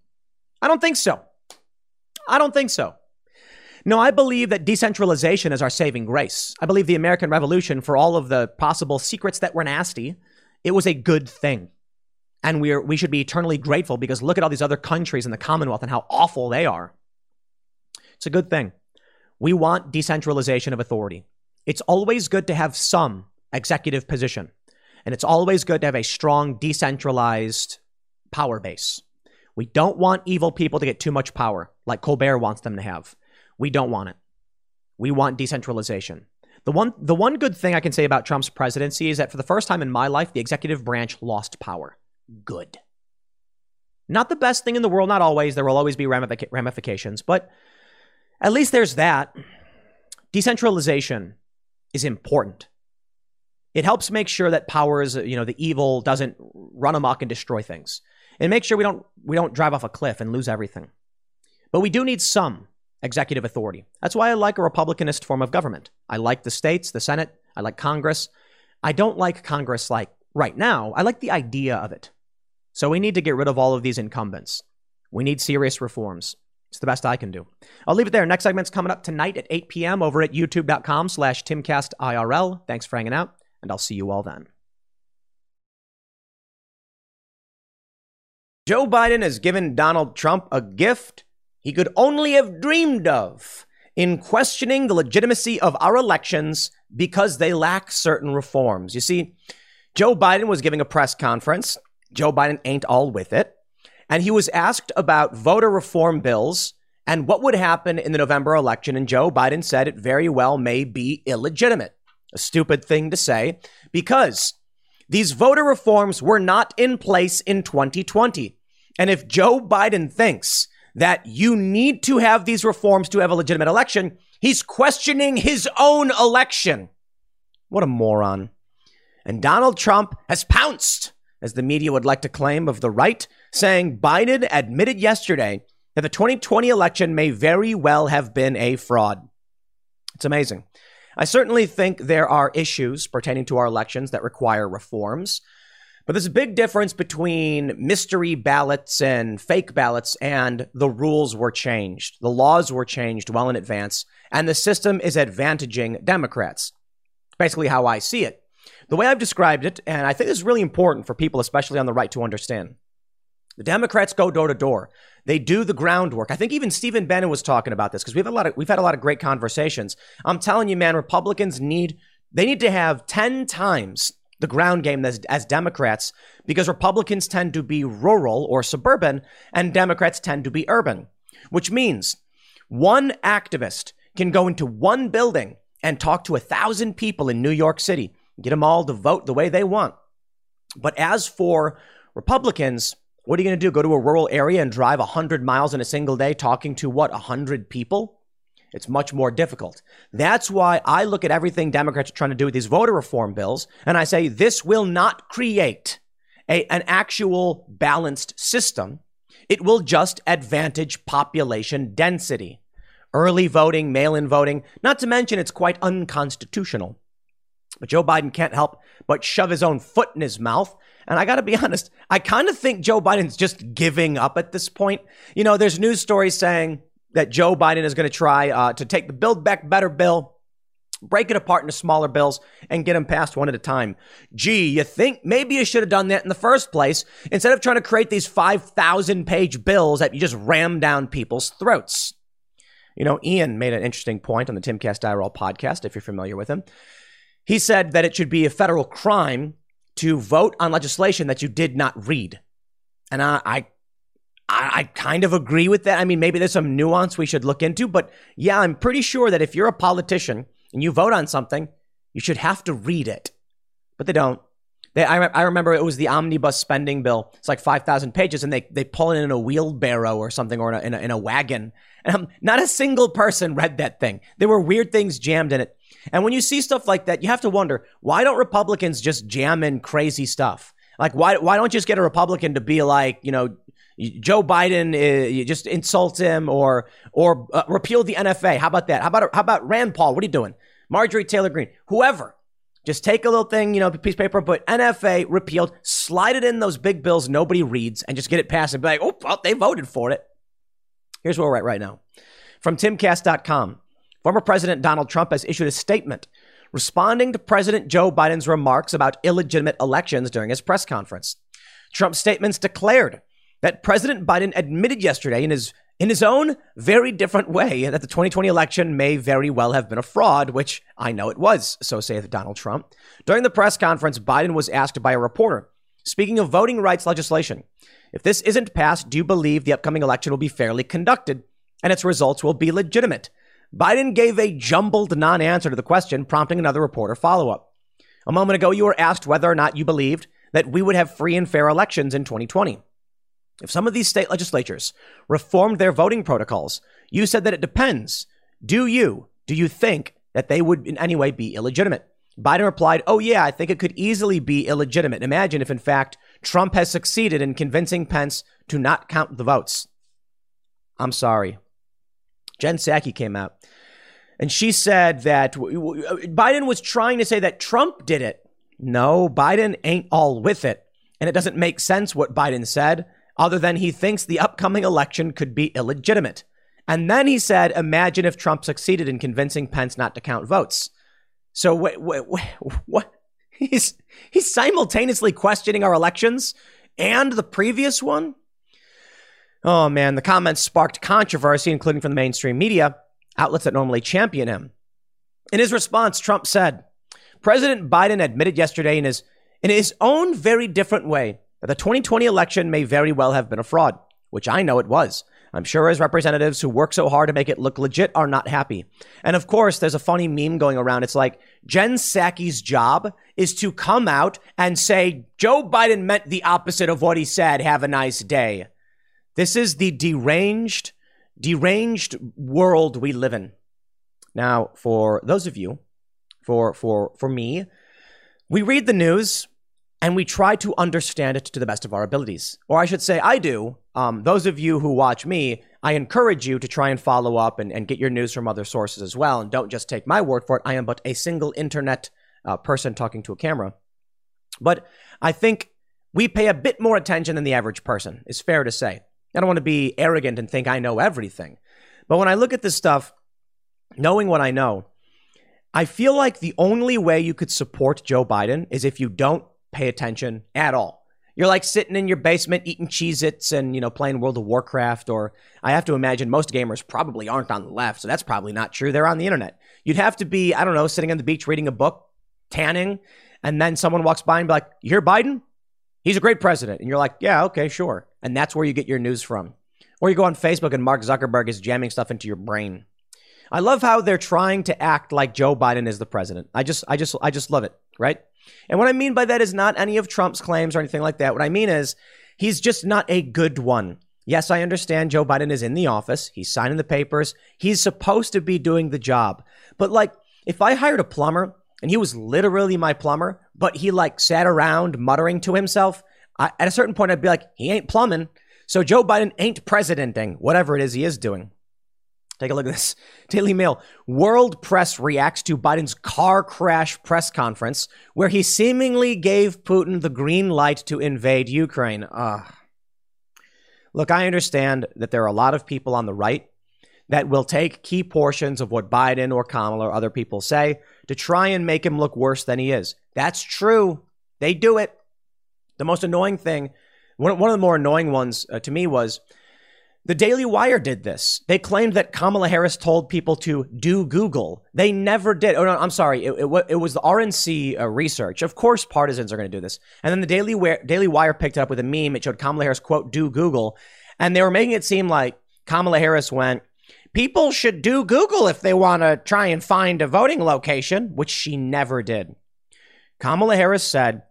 I don't think so. I don't think so. No, I believe that decentralization is our saving grace. I believe the American Revolution, for all of the possible secrets that were nasty, it was a good thing. And we're, we should be eternally grateful because look at all these other countries in the Commonwealth and how awful they are. It's a good thing. We want decentralization of authority. It's always good to have some executive position. And it's always good to have a strong, decentralized power base. We don't want evil people to get too much power, like Colbert wants them to have. We don't want it. We want decentralization. The one, the one good thing I can say about Trump's presidency is that for the first time in my life, the executive branch lost power. Good. Not the best thing in the world, not always. There will always be ramifications, but at least there's that. Decentralization is important. It helps make sure that powers, you know, the evil doesn't run amok and destroy things. And make sure we don't we don't drive off a cliff and lose everything. But we do need some executive authority. That's why I like a republicanist form of government. I like the states, the Senate, I like Congress. I don't like Congress like right now. I like the idea of it. So we need to get rid of all of these incumbents. We need serious reforms. It's the best I can do. I'll leave it there. Next segment's coming up tonight at 8 p.m. over at youtube.com slash timcastirl. Thanks for hanging out, and I'll see you all then. Joe Biden has given Donald Trump a gift he could only have dreamed of in questioning the legitimacy of our elections because they lack certain reforms. You see, Joe Biden was giving a press conference. Joe Biden ain't all with it. And he was asked about voter reform bills and what would happen in the November election. And Joe Biden said it very well may be illegitimate. A stupid thing to say because these voter reforms were not in place in 2020. And if Joe Biden thinks that you need to have these reforms to have a legitimate election, he's questioning his own election. What a moron. And Donald Trump has pounced, as the media would like to claim, of the right, saying Biden admitted yesterday that the 2020 election may very well have been a fraud. It's amazing. I certainly think there are issues pertaining to our elections that require reforms. But there's a big difference between mystery ballots and fake ballots, and the rules were changed. The laws were changed well in advance, and the system is advantaging Democrats. Basically, how I see it. The way I've described it, and I think this is really important for people, especially on the right, to understand. The Democrats go door to door. They do the groundwork. I think even Stephen Bannon was talking about this because we've a lot of we've had a lot of great conversations. I'm telling you, man, Republicans need they need to have 10 times the ground game as, as Democrats because Republicans tend to be rural or suburban and Democrats tend to be urban, which means one activist can go into one building and talk to a thousand people in New York City, get them all to vote the way they want. But as for Republicans, what are you going to do? Go to a rural area and drive 100 miles in a single day talking to what, 100 people? It's much more difficult. That's why I look at everything Democrats are trying to do with these voter reform bills, and I say this will not create a, an actual balanced system. It will just advantage population density. Early voting, mail in voting, not to mention it's quite unconstitutional. But Joe Biden can't help but shove his own foot in his mouth. And I got to be honest, I kind of think Joe Biden's just giving up at this point. You know, there's news stories saying, that Joe Biden is going to try uh, to take the Build Back Better bill, break it apart into smaller bills, and get them passed one at a time. Gee, you think maybe you should have done that in the first place instead of trying to create these 5,000 page bills that you just ram down people's throats? You know, Ian made an interesting point on the Timcast IRL podcast, if you're familiar with him. He said that it should be a federal crime to vote on legislation that you did not read. And I, I I, kind of agree with that. I mean, maybe there's some nuance we should look into, but yeah, I'm pretty sure that if you're a politician and you vote on something, you should have to read it. But they don't. They, I, I remember it was the omnibus spending bill. It's like 5,000 pages, and they, they pull it in a wheelbarrow or something or in a, in a, in a wagon. And um, not a single person read that thing. There were weird things jammed in it. And when you see stuff like that, you have to wonder why don't Republicans just jam in crazy stuff? Like, why, why don't you just get a Republican to be like, you know, Joe Biden, uh, you just insult him or or uh, repeal the NFA. How about that? How about how about Rand Paul? What are you doing? Marjorie Taylor Greene, whoever. Just take a little thing, you know, piece of paper, put NFA repealed, slide it in those big bills nobody reads, and just get it passed and be like, oh, well, they voted for it. Here's where we're at right now. From timcast.com, former President Donald Trump has issued a statement responding to President Joe Biden's remarks about illegitimate elections during his press conference. Trump's statements declared that President Biden admitted yesterday in his in his own very different way that the 2020 election may very well have been a fraud, which I know it was, so saith Donald Trump. During the press conference, Biden was asked by a reporter, speaking of voting rights legislation, if this isn't passed, do you believe the upcoming election will be fairly conducted and its results will be legitimate? Biden gave a jumbled non answer to the question, prompting another reporter follow up. A moment ago, you were asked whether or not you believed that we would have free and fair elections in 2020. If some of these state legislatures reformed their voting protocols, you said that it depends. Do you? Do you think that they would in any way be illegitimate? Biden replied, Oh, yeah, I think it could easily be illegitimate. Imagine if, in fact, Trump has succeeded in convincing Pence to not count the votes. I'm sorry. Jen Psaki came out and she said that uh, Biden was trying to say that Trump did it. No, Biden ain't all with it. And it doesn't make sense what Biden said other than he thinks the upcoming election could be illegitimate. And then he said, imagine if Trump succeeded in convincing Pence not to count votes. So wait, wait, wait, what? He's he's simultaneously questioning our elections and the previous one. Oh man, the comments sparked controversy, including from the mainstream media, outlets that normally champion him. In his response, Trump said, President Biden admitted yesterday in his in his own very different way that the 2020 election may very well have been a fraud, which I know it was. I'm sure his representatives who work so hard to make it look legit are not happy. And of course, there's a funny meme going around. It's like Jen Psaki's job is to come out and say, Joe Biden meant the opposite of what he said. Have a nice day. This is the deranged, deranged world we live in. Now, for those of you, for, for, for me, we read the news and we try to understand it to the best of our abilities. Or I should say, I do. Um, those of you who watch me, I encourage you to try and follow up and, and, get your news from other sources as well. And don't just take my word for it. I am but a single internet uh, person talking to a camera. But I think we pay a bit more attention than the average person, is fair to say. I don't want to be arrogant and think I know everything. But when I look at this stuff, knowing what I know, I feel like the only way you could support Joe Biden is if you don't pay attention at all. You're like sitting in your basement eating Cheez Its and, you know, playing World of Warcraft, or I have to imagine most gamers probably aren't on the left, so that's probably not true. They're on the internet. You'd have to be, I don't know, sitting on the beach reading a book, tanning, and then someone walks by and be like, You hear Biden? He's a great president. And you're like, Yeah, okay, sure. And that's where you get your news from. Or you go on Facebook and Mark Zuckerberg is jamming stuff into your brain. I love how they're trying to act like Joe Biden is the president. I just I just I just love it, right? And what I mean by that is not any of Trump's claims or anything like that. What I mean is he's just not a good one. Yes, I understand Joe Biden is in the office. He's signing the papers. He's supposed to be doing the job. But like, if I hired a plumber and he was literally my plumber, but he like sat around muttering to himself, I, at a certain point, I'd be like, he ain't plumbing. So Joe Biden ain't presidenting, whatever it is he is doing. Take a look at this. Daily Mail. World press reacts to Biden's car crash press conference, where he seemingly gave Putin the green light to invade Ukraine. Ugh. Look, I understand that there are a lot of people on the right that will take key portions of what Biden or Kamala or other people say to try and make him look worse than he is. That's true. They do it. The most annoying thing, one one of the more annoying ones uh, to me was the Daily Wire did this. They claimed that Kamala Harris told people to do Google. They never did. Oh, no, I'm sorry. It, it, it was the RNC uh, research. Of course, partisans are going to do this. And then the Daily, Wire, Daily Wire picked it up with a meme. It showed Kamala Harris, quote, do Google. And they were making it seem like Kamala Harris went, people should do Google if they want to try and find a voting location, which she never did. Kamala Harris said,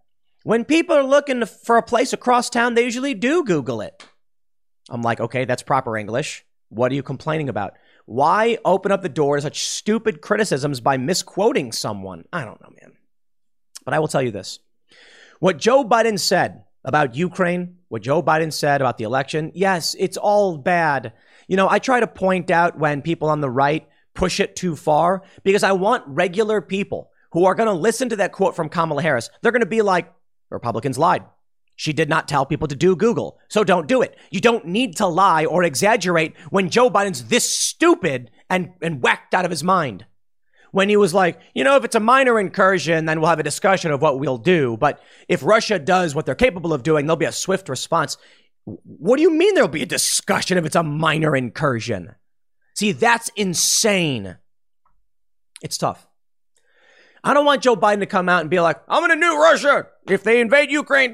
when people are looking for a place across town, they usually do Google it. I'm like, okay, that's proper English. What are you complaining about? Why open up the door to such stupid criticisms by misquoting someone? I don't know, man. But I will tell you this. What Joe Biden said about Ukraine, what Joe Biden said about the election, yes, it's all bad. You know, I try to point out when people on the right push it too far because I want regular people who are going to listen to that quote from Kamala Harris. They're going to be like, Republicans lied. She did not tell people to do Google, so don't do it. You don't need to lie or exaggerate when Joe Biden's this stupid and, and whacked out of his mind. When he was like, you know, if it's a minor incursion, then we'll have a discussion of what we'll do. But if Russia does what they're capable of doing, there'll be a swift response. What do you mean there'll be a discussion if it's a minor incursion? See, that's insane. It's tough. I don't want Joe Biden to come out and be like, I'm going to nuke Russia if they invade Ukraine.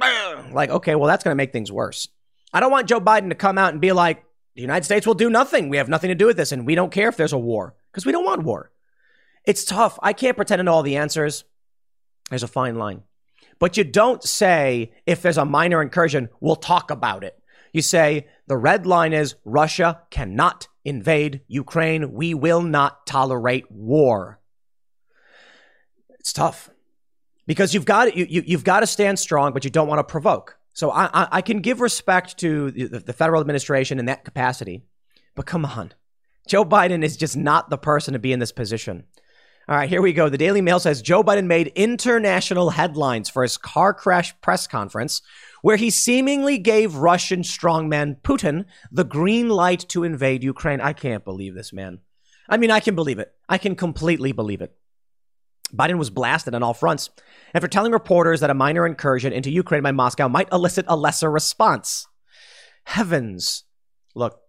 Like, okay, well, that's going to make things worse. I don't want Joe Biden to come out and be like, the United States will do nothing. We have nothing to do with this, and we don't care if there's a war because we don't want war. It's tough. I can't pretend to know all the answers. There's a fine line. But you don't say, if there's a minor incursion, we'll talk about it. You say, the red line is Russia cannot invade Ukraine. We will not tolerate war. It's tough because you've got you, you you've got to stand strong, but you don't want to provoke. So I, I, I can give respect to the, the federal administration in that capacity, but come on, Joe Biden is just not the person to be in this position. All right, here we go. The Daily Mail says Joe Biden made international headlines for his car crash press conference, where he seemingly gave Russian strongman Putin the green light to invade Ukraine. I can't believe this, man. I mean, I can believe it. I can completely believe it. Biden was blasted on all fronts after telling reporters that a minor incursion into Ukraine by Moscow might elicit a lesser response. Heavens. Look,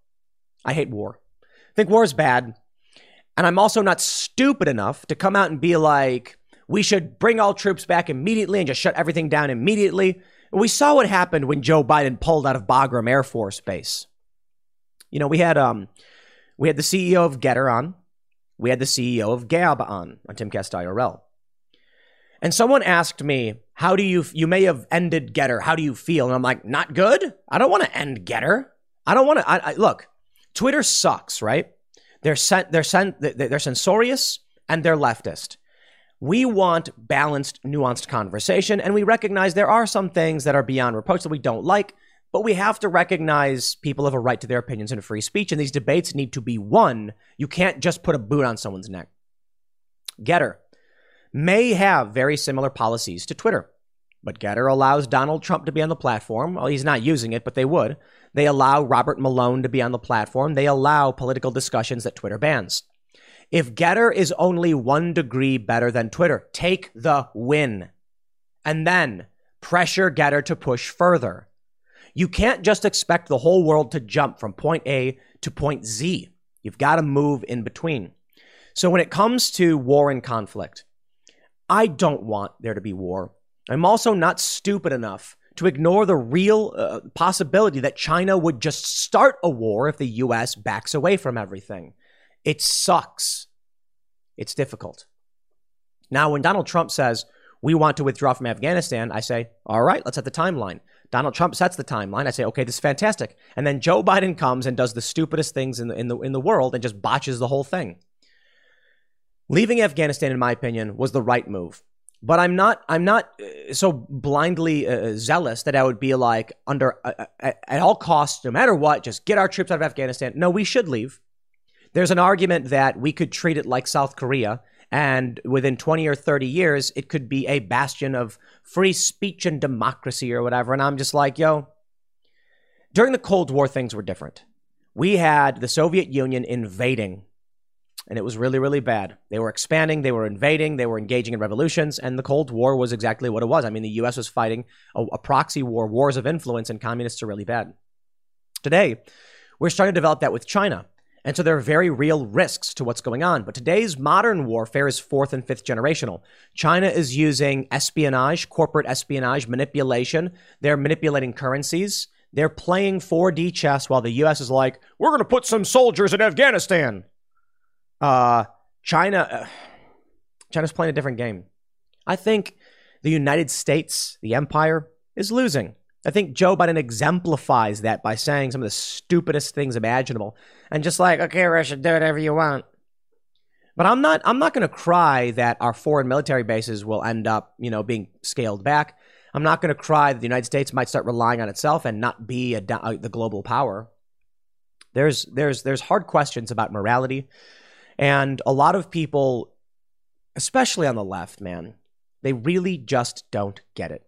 I hate war. I think war is bad. And I'm also not stupid enough to come out and be like, we should bring all troops back immediately and just shut everything down immediately. We saw what happened when Joe Biden pulled out of Bagram Air Force Base. You know, we had um we had the CEO of Gettr on, we had the CEO of Gab on on Timcast IRL. And someone asked me, "How do you you may have ended Gettr? How do you feel?" And I'm like, "Not good. I don't want to end Gettr. I don't want to. I, I, look, Twitter sucks, right? They're sent, they're sent, they're censorious and they're leftist. We want balanced, nuanced conversation, and we recognize there are some things that are beyond reproach that we don't like, but we have to recognize people have a right to their opinions and free speech, and these debates need to be won. You can't just put a boot on someone's neck. Gettr may have very similar policies to Twitter, but Gettr allows Donald Trump to be on the platform. Well, he's not using it, but they would. They allow Robert Malone to be on the platform. They allow political discussions that Twitter bans. If Gettr is only one degree better than Twitter, take the win. And then pressure Gettr to push further. You can't just expect the whole world to jump from point A to point Z. You've got to move in between. So when it comes to war and conflict, I don't want there to be war. I'm also not stupid enough to ignore the real uh, possibility that China would just start a war if the US backs away from everything. It sucks. It's difficult. Now, when Donald Trump says, we want to withdraw from Afghanistan, I say, all right, let's set the timeline. Donald Trump sets the timeline. I say, okay, this is fantastic. And then Joe Biden comes and does the stupidest things in the, in the, in the world and just botches the whole thing. Leaving Afghanistan, in my opinion, was the right move but I'm not I'm not uh, so blindly uh, zealous that I would be like under uh, uh at all costs, no matter what, just get our troops out of Afghanistan. No, we should leave. There's an argument that we could treat it like South Korea, and within 20 or 30 years, it could be a bastion of free speech and democracy or whatever. And I'm just like, yo. During the Cold War, things were different. We had the Soviet Union invading and it was really, really bad. They were expanding, they were invading, they were engaging in revolutions, and the Cold War was exactly what it was. I mean, the US was fighting a, a proxy war, wars of influence, and communists are really bad. Today, we're starting to develop that with China. And so there are very real risks to what's going on. But today's modern warfare is fourth and fifth generational. China is using espionage, corporate espionage, manipulation. They're manipulating currencies. They're playing 4D chess while the US is like, we're going to put some soldiers in Afghanistan. Uh, China, uh, China's playing a different game. I think the United States, the empire, is losing. I think Joe Biden exemplifies that by saying some of the stupidest things imaginable and just like, okay, Russia, do whatever you want. But I'm not I'm not going to cry that our foreign military bases will end up, you know, being scaled back. I'm not going to cry that the United States might start relying on itself and not be a, a, uh, the global power. There's there's there's hard questions about morality, and a lot of people, especially on the left, man, they really just don't get it.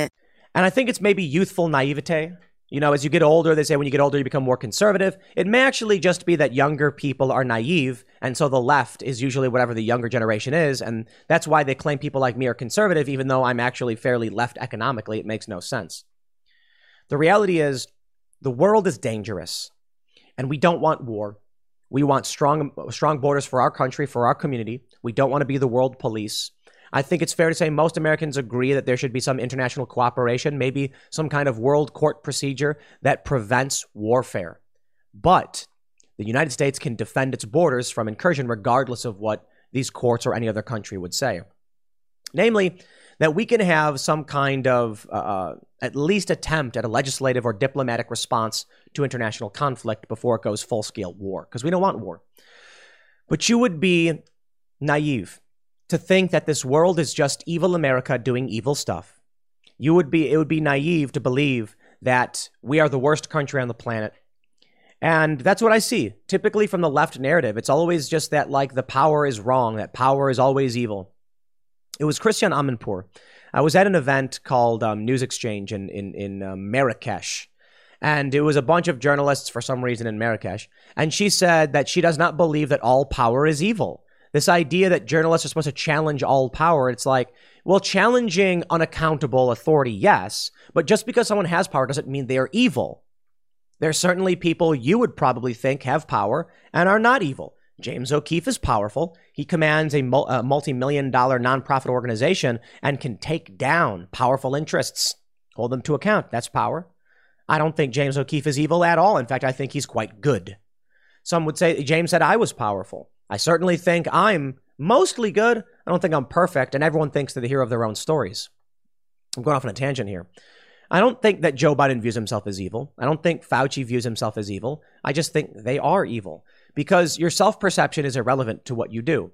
And I think it's maybe youthful naivete. You know, as you get older, they say when you get older, you become more conservative. It may actually just be that younger people are naive. And so the left is usually whatever the younger generation is. And that's why they claim people like me are conservative, even though I'm actually fairly left economically. It makes no sense. The reality is, the world is dangerous. And we don't want war. We want strong, strong borders for our country, for our community. We don't want to be the world police. I think it's fair to say most Americans agree that there should be some international cooperation, maybe some kind of world court procedure that prevents warfare. But the United States can defend its borders from incursion regardless of what these courts or any other country would say. Namely, that we can have some kind of uh, uh at least attempt at a legislative or diplomatic response to international conflict before it goes full scale war, because we don't want war. But you would be naive to think that this world is just evil America doing evil stuff. You would be it would be naive to believe that we are the worst country on the planet. And that's what I see. Typically from the left narrative, it's always just that like the power is wrong, that power is always evil. It was Christiane Amanpour. I was at an event called um, News Exchange in in, in uh, Marrakesh, and it was a bunch of journalists for some reason in Marrakesh. And she said that she does not believe that all power is evil. This idea that journalists are supposed to challenge all power, it's like, well, challenging unaccountable authority, yes, but just because someone has power doesn't mean they are evil. There's certainly people you would probably think have power and are not evil. James O'Keefe is powerful. He commands a uh, multi million dollar nonprofit organization and can take down powerful interests, hold them to account. That's power. I don't think James O'Keefe is evil at all. In fact, I think he's quite good. Some would say James said I was powerful. I certainly think I'm mostly good. I don't think I'm perfect, and everyone thinks they're the hero of their own stories. I'm going off on a tangent here. I don't think that Joe Biden views himself as evil. I don't think Fauci views himself as evil. I just think they are evil because your self perception is irrelevant to what you do.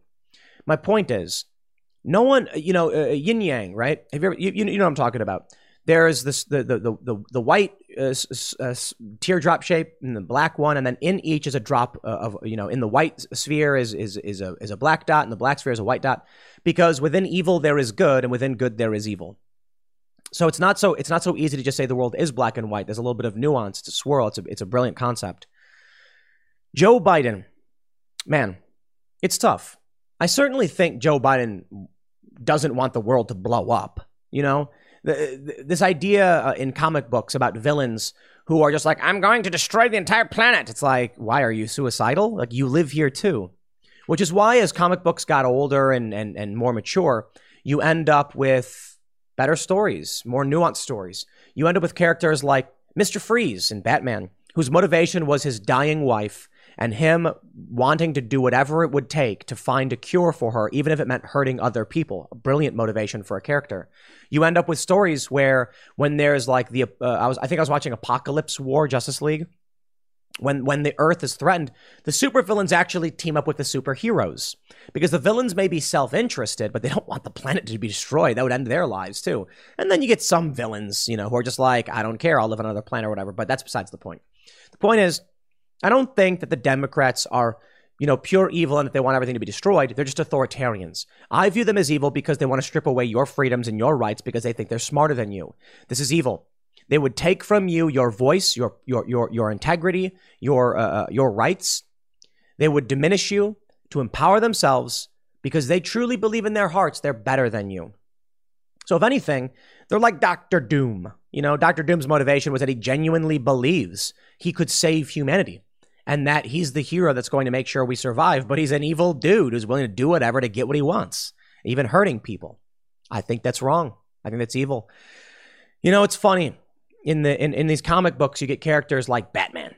My point is, no one, you know, uh, yin yang, right? Have you ever, you, you know what I'm talking about? There's this the the the the, white uh, uh, teardrop shape and the black one, and then in each is a drop uh, of you know in the white sphere is is is a is a black dot, and the black sphere is a white dot, because within evil there is good, and within good there is evil. So it's not so it's not so easy to just say the world is black and white. There's a little bit of nuance to swirl. It's a it's a brilliant concept. Joe Biden, man, it's tough. I certainly think Joe Biden doesn't want the world to blow up. You know, this idea uh, in comic books about villains who are just like, I'm going to destroy the entire planet. It's like, why are you suicidal? Like, you live here too. Which is why, as comic books got older and, and, and more mature, you end up with better stories, more nuanced stories. You end up with characters like Mr. Freeze in Batman, whose motivation was his dying wife and him wanting to do whatever it would take to find a cure for her, even if it meant hurting other people. A brilliant motivation for a character. You end up with stories where when there's like the, uh, I was, I think I was watching Apokolips War, Justice League. When, when the Earth is threatened, the supervillains actually team up with the superheroes because the villains may be self-interested, but they don't want the planet to be destroyed. That would end their lives too. And then you get some villains, you know, who are just like, I don't care, I'll live on another planet or whatever. But that's besides the point. The point is, I don't think that the Democrats are, you know, pure evil and that they want everything to be destroyed. They're just authoritarians. I view them as evil because they want to strip away your freedoms and your rights because they think they're smarter than you. This is evil. They would take from you your voice, your your your your integrity, your uh, uh your rights. They would diminish you to empower themselves because they truly believe in their hearts they're better than you. So, if anything, they're like Doctor Doom. You know, Doctor Doom's motivation was that he genuinely believes he could save humanity and that he's the hero that's going to make sure we survive, but he's an evil dude who's willing to do whatever to get what he wants, even hurting people. I think that's wrong. I think that's evil. You know, it's funny. In the in, in these comic books, you get characters like Batman.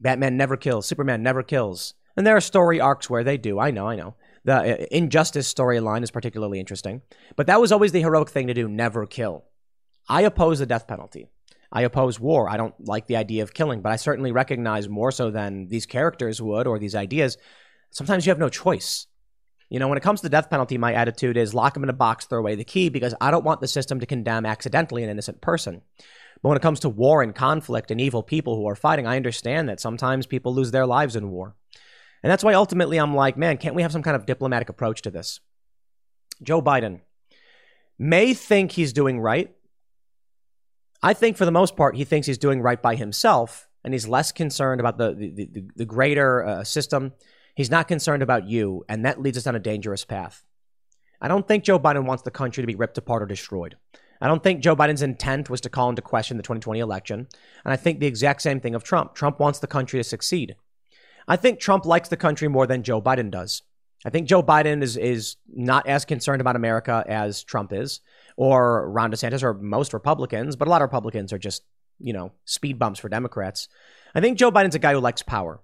Batman never kills, Superman never kills. And there are story arcs where they do. I know, I know. The uh, Injustice storyline is particularly interesting. But that was always the heroic thing to do never kill. I oppose the death penalty. I oppose war. I don't like the idea of killing, but I certainly recognize more so than these characters would or these ideas. Sometimes you have no choice. You know, when it comes to the death penalty, my attitude is lock them in a box, throw away the key, because I don't want the system to condemn accidentally an innocent person. But when it comes to war and conflict and evil people who are fighting, I understand that sometimes people lose their lives in war. And that's why ultimately I'm like, man, can't we have some kind of diplomatic approach to this? Joe Biden may think he's doing right. I think for the most part, he thinks he's doing right by himself and he's less concerned about the, the, the, the greater uh, system. He's not concerned about you, and that leads us down a dangerous path. I don't think Joe Biden wants the country to be ripped apart or destroyed. I don't think Joe Biden's intent was to call into question the 2020 election. And I think the exact same thing of Trump. Trump wants the country to succeed. I think Trump likes the country more than Joe Biden does. I think Joe Biden is, is not as concerned about America as Trump is, or Ron DeSantis, or most Republicans, but a lot of Republicans are just, you know, speed bumps for Democrats. I think Joe Biden's a guy who likes power.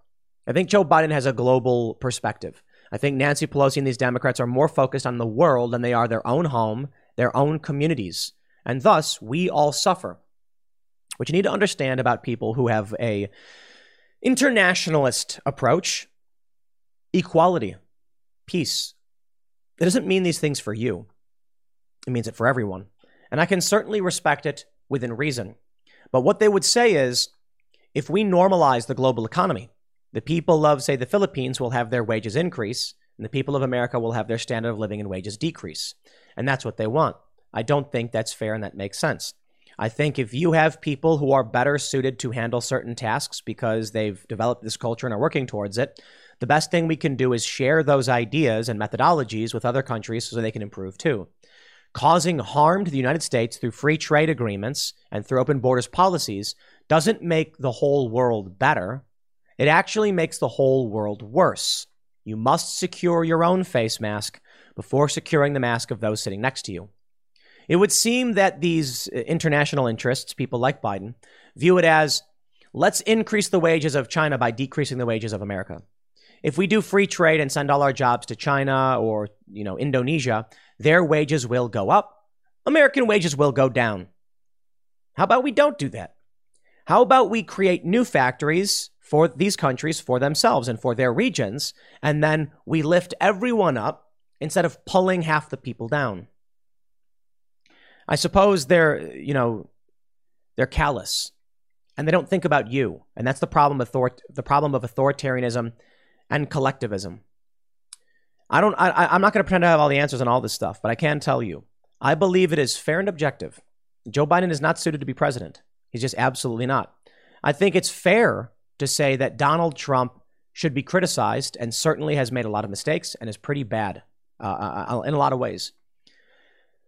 I think Joe Biden has a global perspective. I think Nancy Pelosi and these Democrats are more focused on the world than they are their own home, their own communities. And thus, we all suffer. What you need to understand about people who have a internationalist approach, equality, peace. It doesn't mean these things for you. It means it for everyone. And I can certainly respect it within reason. But what they would say is if we normalize the global economy, the people of, say, the Philippines will have their wages increase, and the people of America will have their standard of living and wages decrease. And that's what they want. I don't think that's fair and that makes sense. I think if you have people who are better suited to handle certain tasks because they've developed this culture and are working towards it, the best thing we can do is share those ideas and methodologies with other countries so they can improve too. Causing harm to the United States through free trade agreements and through open borders policies doesn't make the whole world better. It actually makes the whole world worse. You must secure your own face mask before securing the mask of those sitting next to you. It would seem that these uh, international interests, people like Biden, view it as let's increase the wages of China by decreasing the wages of America. If we do free trade and send all our jobs to China or, you know, Indonesia, their wages will go up. American wages will go down. How about we don't do that? How about we create new factories for these countries for themselves and for their regions, and then we lift everyone up instead of pulling half the people down? I suppose they're, you know, they're callous and they don't think about you. And that's the problem, author- the problem of authoritarianism and collectivism. I don't, I, I'm not going to pretend to have all the answers on all this stuff, but I can tell you, I believe it is fair and objective. Joe Biden is not suited to be president. He's just absolutely not. I think it's fair to say that Donald Trump should be criticized and certainly has made a lot of mistakes and is pretty bad uh, uh, uh in a lot of ways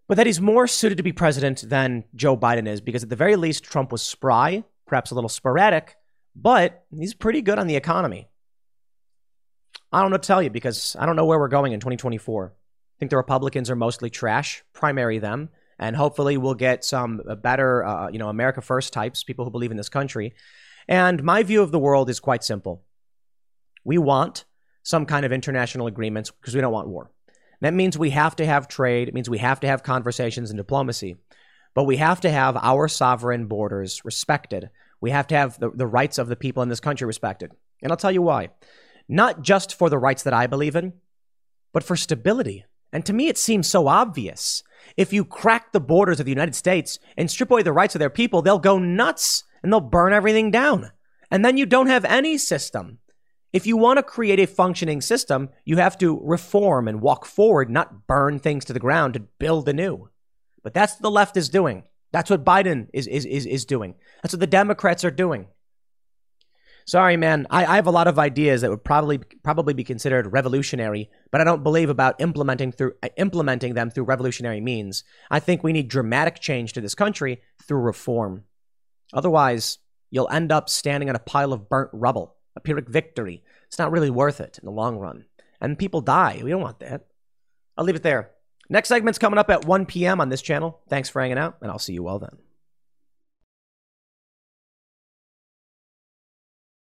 but that he's more suited to be president than Joe Biden is, because at the very least, Trump was spry, perhaps a little sporadic, but he's pretty good on the economy. I don't know to tell you because I don't know where we're going in 2024. I think the Republicans are mostly trash, primary them, and hopefully we'll get some uh, better, uh, you know, America First types, people who believe in this country. And my view of the world is quite simple. We want some kind of international agreements because we don't want war. That means we have to have trade. It means we have to have conversations and diplomacy. But we have to have our sovereign borders respected. We have to have the, the rights of the people in this country respected. And I'll tell you why. Not just for the rights that I believe in, but for stability. And to me, it seems so obvious. If you crack the borders of the United States and strip away the rights of their people, they'll go nuts and they'll burn everything down. And then you don't have any system. If you want to create a functioning system, you have to reform and walk forward, not burn things to the ground to build anew. But that's what the left is doing. That's what Biden is, is, is, is doing. That's what the Democrats are doing. Sorry, man. I, I have a lot of ideas that would probably probably be considered revolutionary, but I don't believe about implementing through uh, implementing them through revolutionary means. I think we need dramatic change to this country through reform. Otherwise, you'll end up standing on a pile of burnt rubble, a Pyrrhic victory. It's not really worth it in the long run. And people die. We don't want that. I'll leave it there. Next segment's coming up at 1 p.m. on this channel. Thanks for hanging out, and I'll see you all then.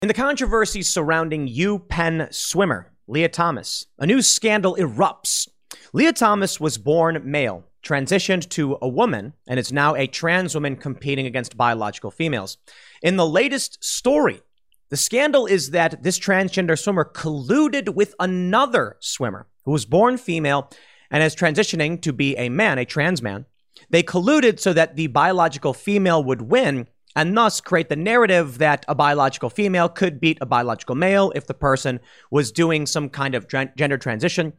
In the controversy surrounding UPenn swimmer Lia Thomas, a new scandal erupts. Lia Thomas was born male, transitioned to a woman, and is now a trans woman competing against biological females. In the latest story, the scandal is that this transgender swimmer colluded with another swimmer who was born female and is transitioning to be a man, a trans man. They colluded so that the biological female would win and thus create the narrative that a biological female could beat a biological male if the person was doing some kind of gender transition.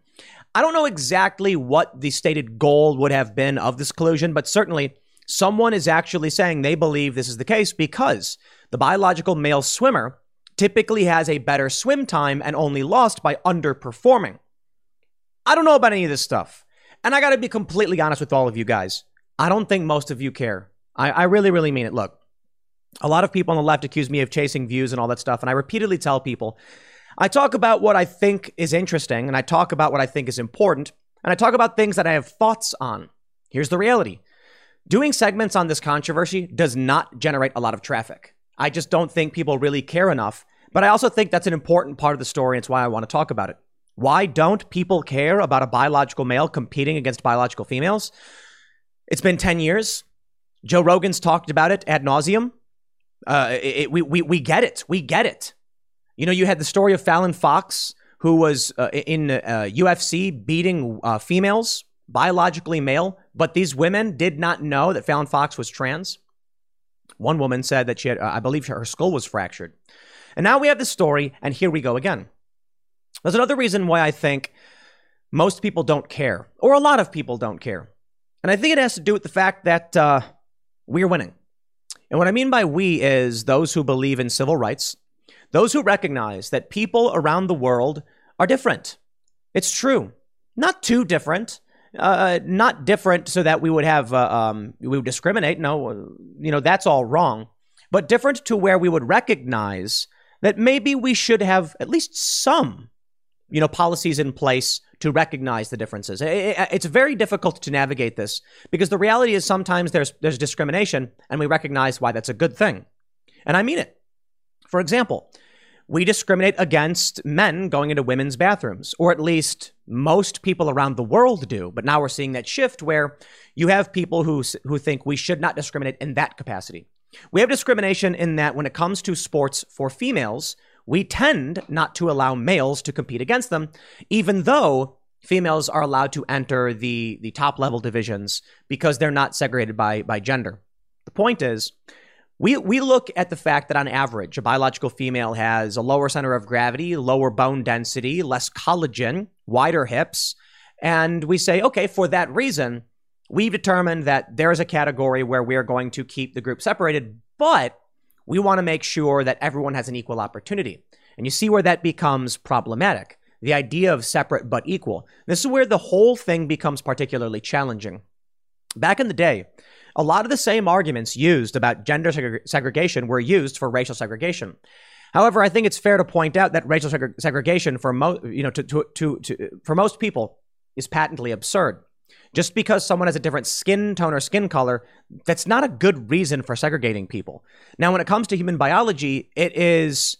I don't know exactly what the stated goal would have been of this collusion, but certainly someone is actually saying they believe this is the case because the biological male swimmer typically has a better swim time and only lost by underperforming. I don't know about any of this stuff. And I got to be completely honest with all of you guys. I don't think most of you care. I, I really, really mean it. Look, a lot of people on the left accuse me of chasing views and all that stuff. And I repeatedly tell people I talk about what I think is interesting and I talk about what I think is important and I talk about things that I have thoughts on. Here's the reality doing segments on this controversy does not generate a lot of traffic. I just don't think people really care enough. But I also think that's an important part of the story. And it's why I want to talk about it. Why don't people care about a biological male competing against biological females? It's been 10 years. Joe Rogan's talked about it ad nauseum. Uh, it, we, we, we get it. We get it. You know, you had the story of Fallon Fox, who was uh, in uh, UFC beating uh, females, biologically male, but these women did not know that Fallon Fox was trans. One woman said that she had, uh, I believe her skull was fractured. And now we have this story, and here we go again. There's another reason why I think most people don't care, or a lot of people don't care. And I think it has to do with the fact that uh, we're winning. And what I mean by we is those who believe in civil rights, those who recognize that people around the world are different. It's true. Not too different. Uh, not different so that we would have, uh, um, we would discriminate. No, you know, that's all wrong. But different to where we would recognize that maybe we should have at least some, you know, policies in place to recognize the differences. It's very difficult to navigate this because the reality is sometimes there's there's discrimination and we recognize why that's a good thing. And I mean it. For example, we discriminate against men going into women's bathrooms, or at least most people around the world do. But now we're seeing that shift where you have people who, who think we should not discriminate in that capacity. We have discrimination in that when it comes to sports for females, we tend not to allow males to compete against them, even though females are allowed to enter the, the top level divisions because they're not segregated by, by gender. The point is, we, we look at the fact that on average, a biological female has a lower center of gravity, lower bone density, less collagen, wider hips. And we say, okay, for that reason, we've determined that there's a category where we're going to keep the group separated, but we want to make sure that everyone has an equal opportunity. And you see where that becomes problematic. The idea of separate but equal. This is where the whole thing becomes particularly challenging. Back in the day, a lot of the same arguments used about gender seg- segregation were used for racial segregation. However, I think it's fair to point out that racial seg- segregation for most, you know, to, to, to, to, for most people is patently absurd. Just because someone has a different skin tone or skin color, that's not a good reason for segregating people. Now, when it comes to human biology, it is.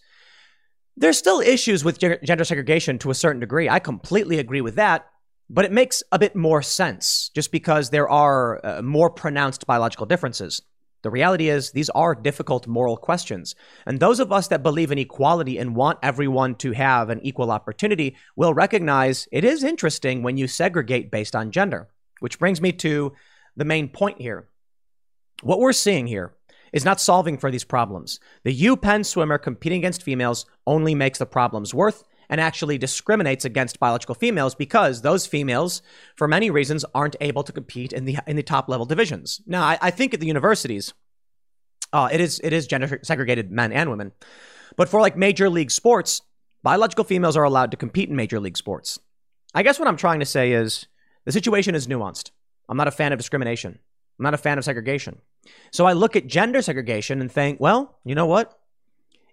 There's still issues with gender segregation to a certain degree. I completely agree with that, but it makes a bit more sense just because there are uh, more pronounced biological differences. The reality is, these are difficult moral questions. And those of us that believe in equality and want everyone to have an equal opportunity will recognize it is interesting when you segregate based on gender. Which brings me to the main point here. What we're seeing here is not solving for these problems. The UPenn swimmer competing against females only makes the problems worse and actually discriminates against biological females because those females, for many reasons, aren't able to compete in the in the top level divisions. Now, I, I think at the universities, uh, it is it is gender segregated men and women. But for like major league sports, biological females are allowed to compete in major league sports. I guess what I'm trying to say is the situation is nuanced. I'm not a fan of discrimination. I'm not a fan of segregation. So I look at gender segregation and think, well, you know what?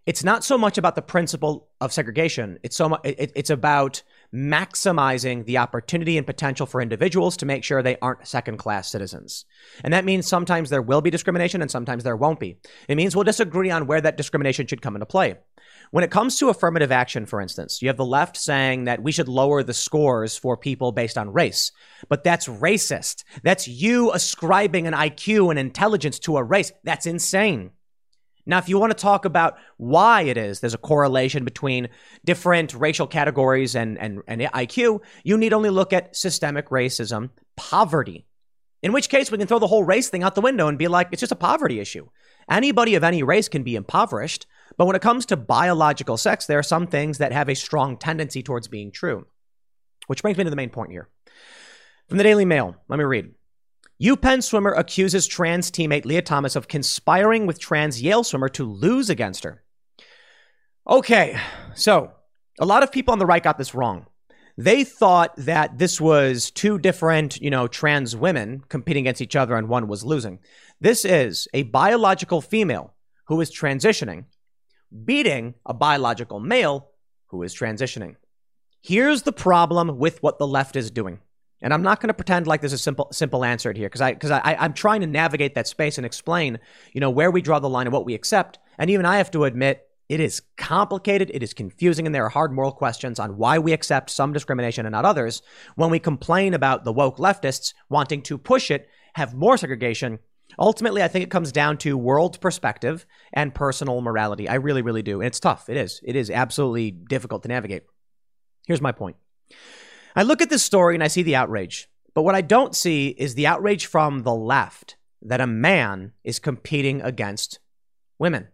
It's not so much about the principle of segregation. It's so much, it, it's about maximizing the opportunity and potential for individuals to make sure they aren't second class citizens. And that means sometimes there will be discrimination and sometimes there won't be. It means we'll disagree on where that discrimination should come into play. When it comes to affirmative action, for instance, you have the left saying that we should lower the scores for people based on race. But that's racist. That's you ascribing an IQ and intelligence to a race. That's insane. Now, if you want to talk about why it is there's a correlation between different racial categories and, and, and IQ, you need only look at systemic racism, poverty. In which case, we can throw the whole race thing out the window and be like, it's just a poverty issue. Anybody of any race can be impoverished. But when it comes to biological sex, there are some things that have a strong tendency towards being true. Which brings me to the main point here. From the Daily Mail, let me read. UPenn swimmer accuses trans teammate Lia Thomas of conspiring with trans Yale swimmer to lose against her. Okay, so a lot of people on the right got this wrong. They thought that this was two different, you know, trans women competing against each other and one was losing. This is a biological female who is transitioning beating a biological male who is transitioning. Here's the problem with what the left is doing. And I'm not going to pretend like there's a simple simple answer here because I because I I'm trying to navigate that space and explain, you know, where we draw the line and what we accept. And even I have to admit it is complicated, it is confusing, and there are hard moral questions on why we accept some discrimination and not others when we complain about the woke leftists wanting to push it, have more segregation, Ultimately, I think it comes down to world perspective and personal morality. I really, really do. And it's tough. It is. It is absolutely difficult to navigate. Here's my point I look at this story and I see the outrage. But what I don't see is the outrage from the left that a man is competing against women.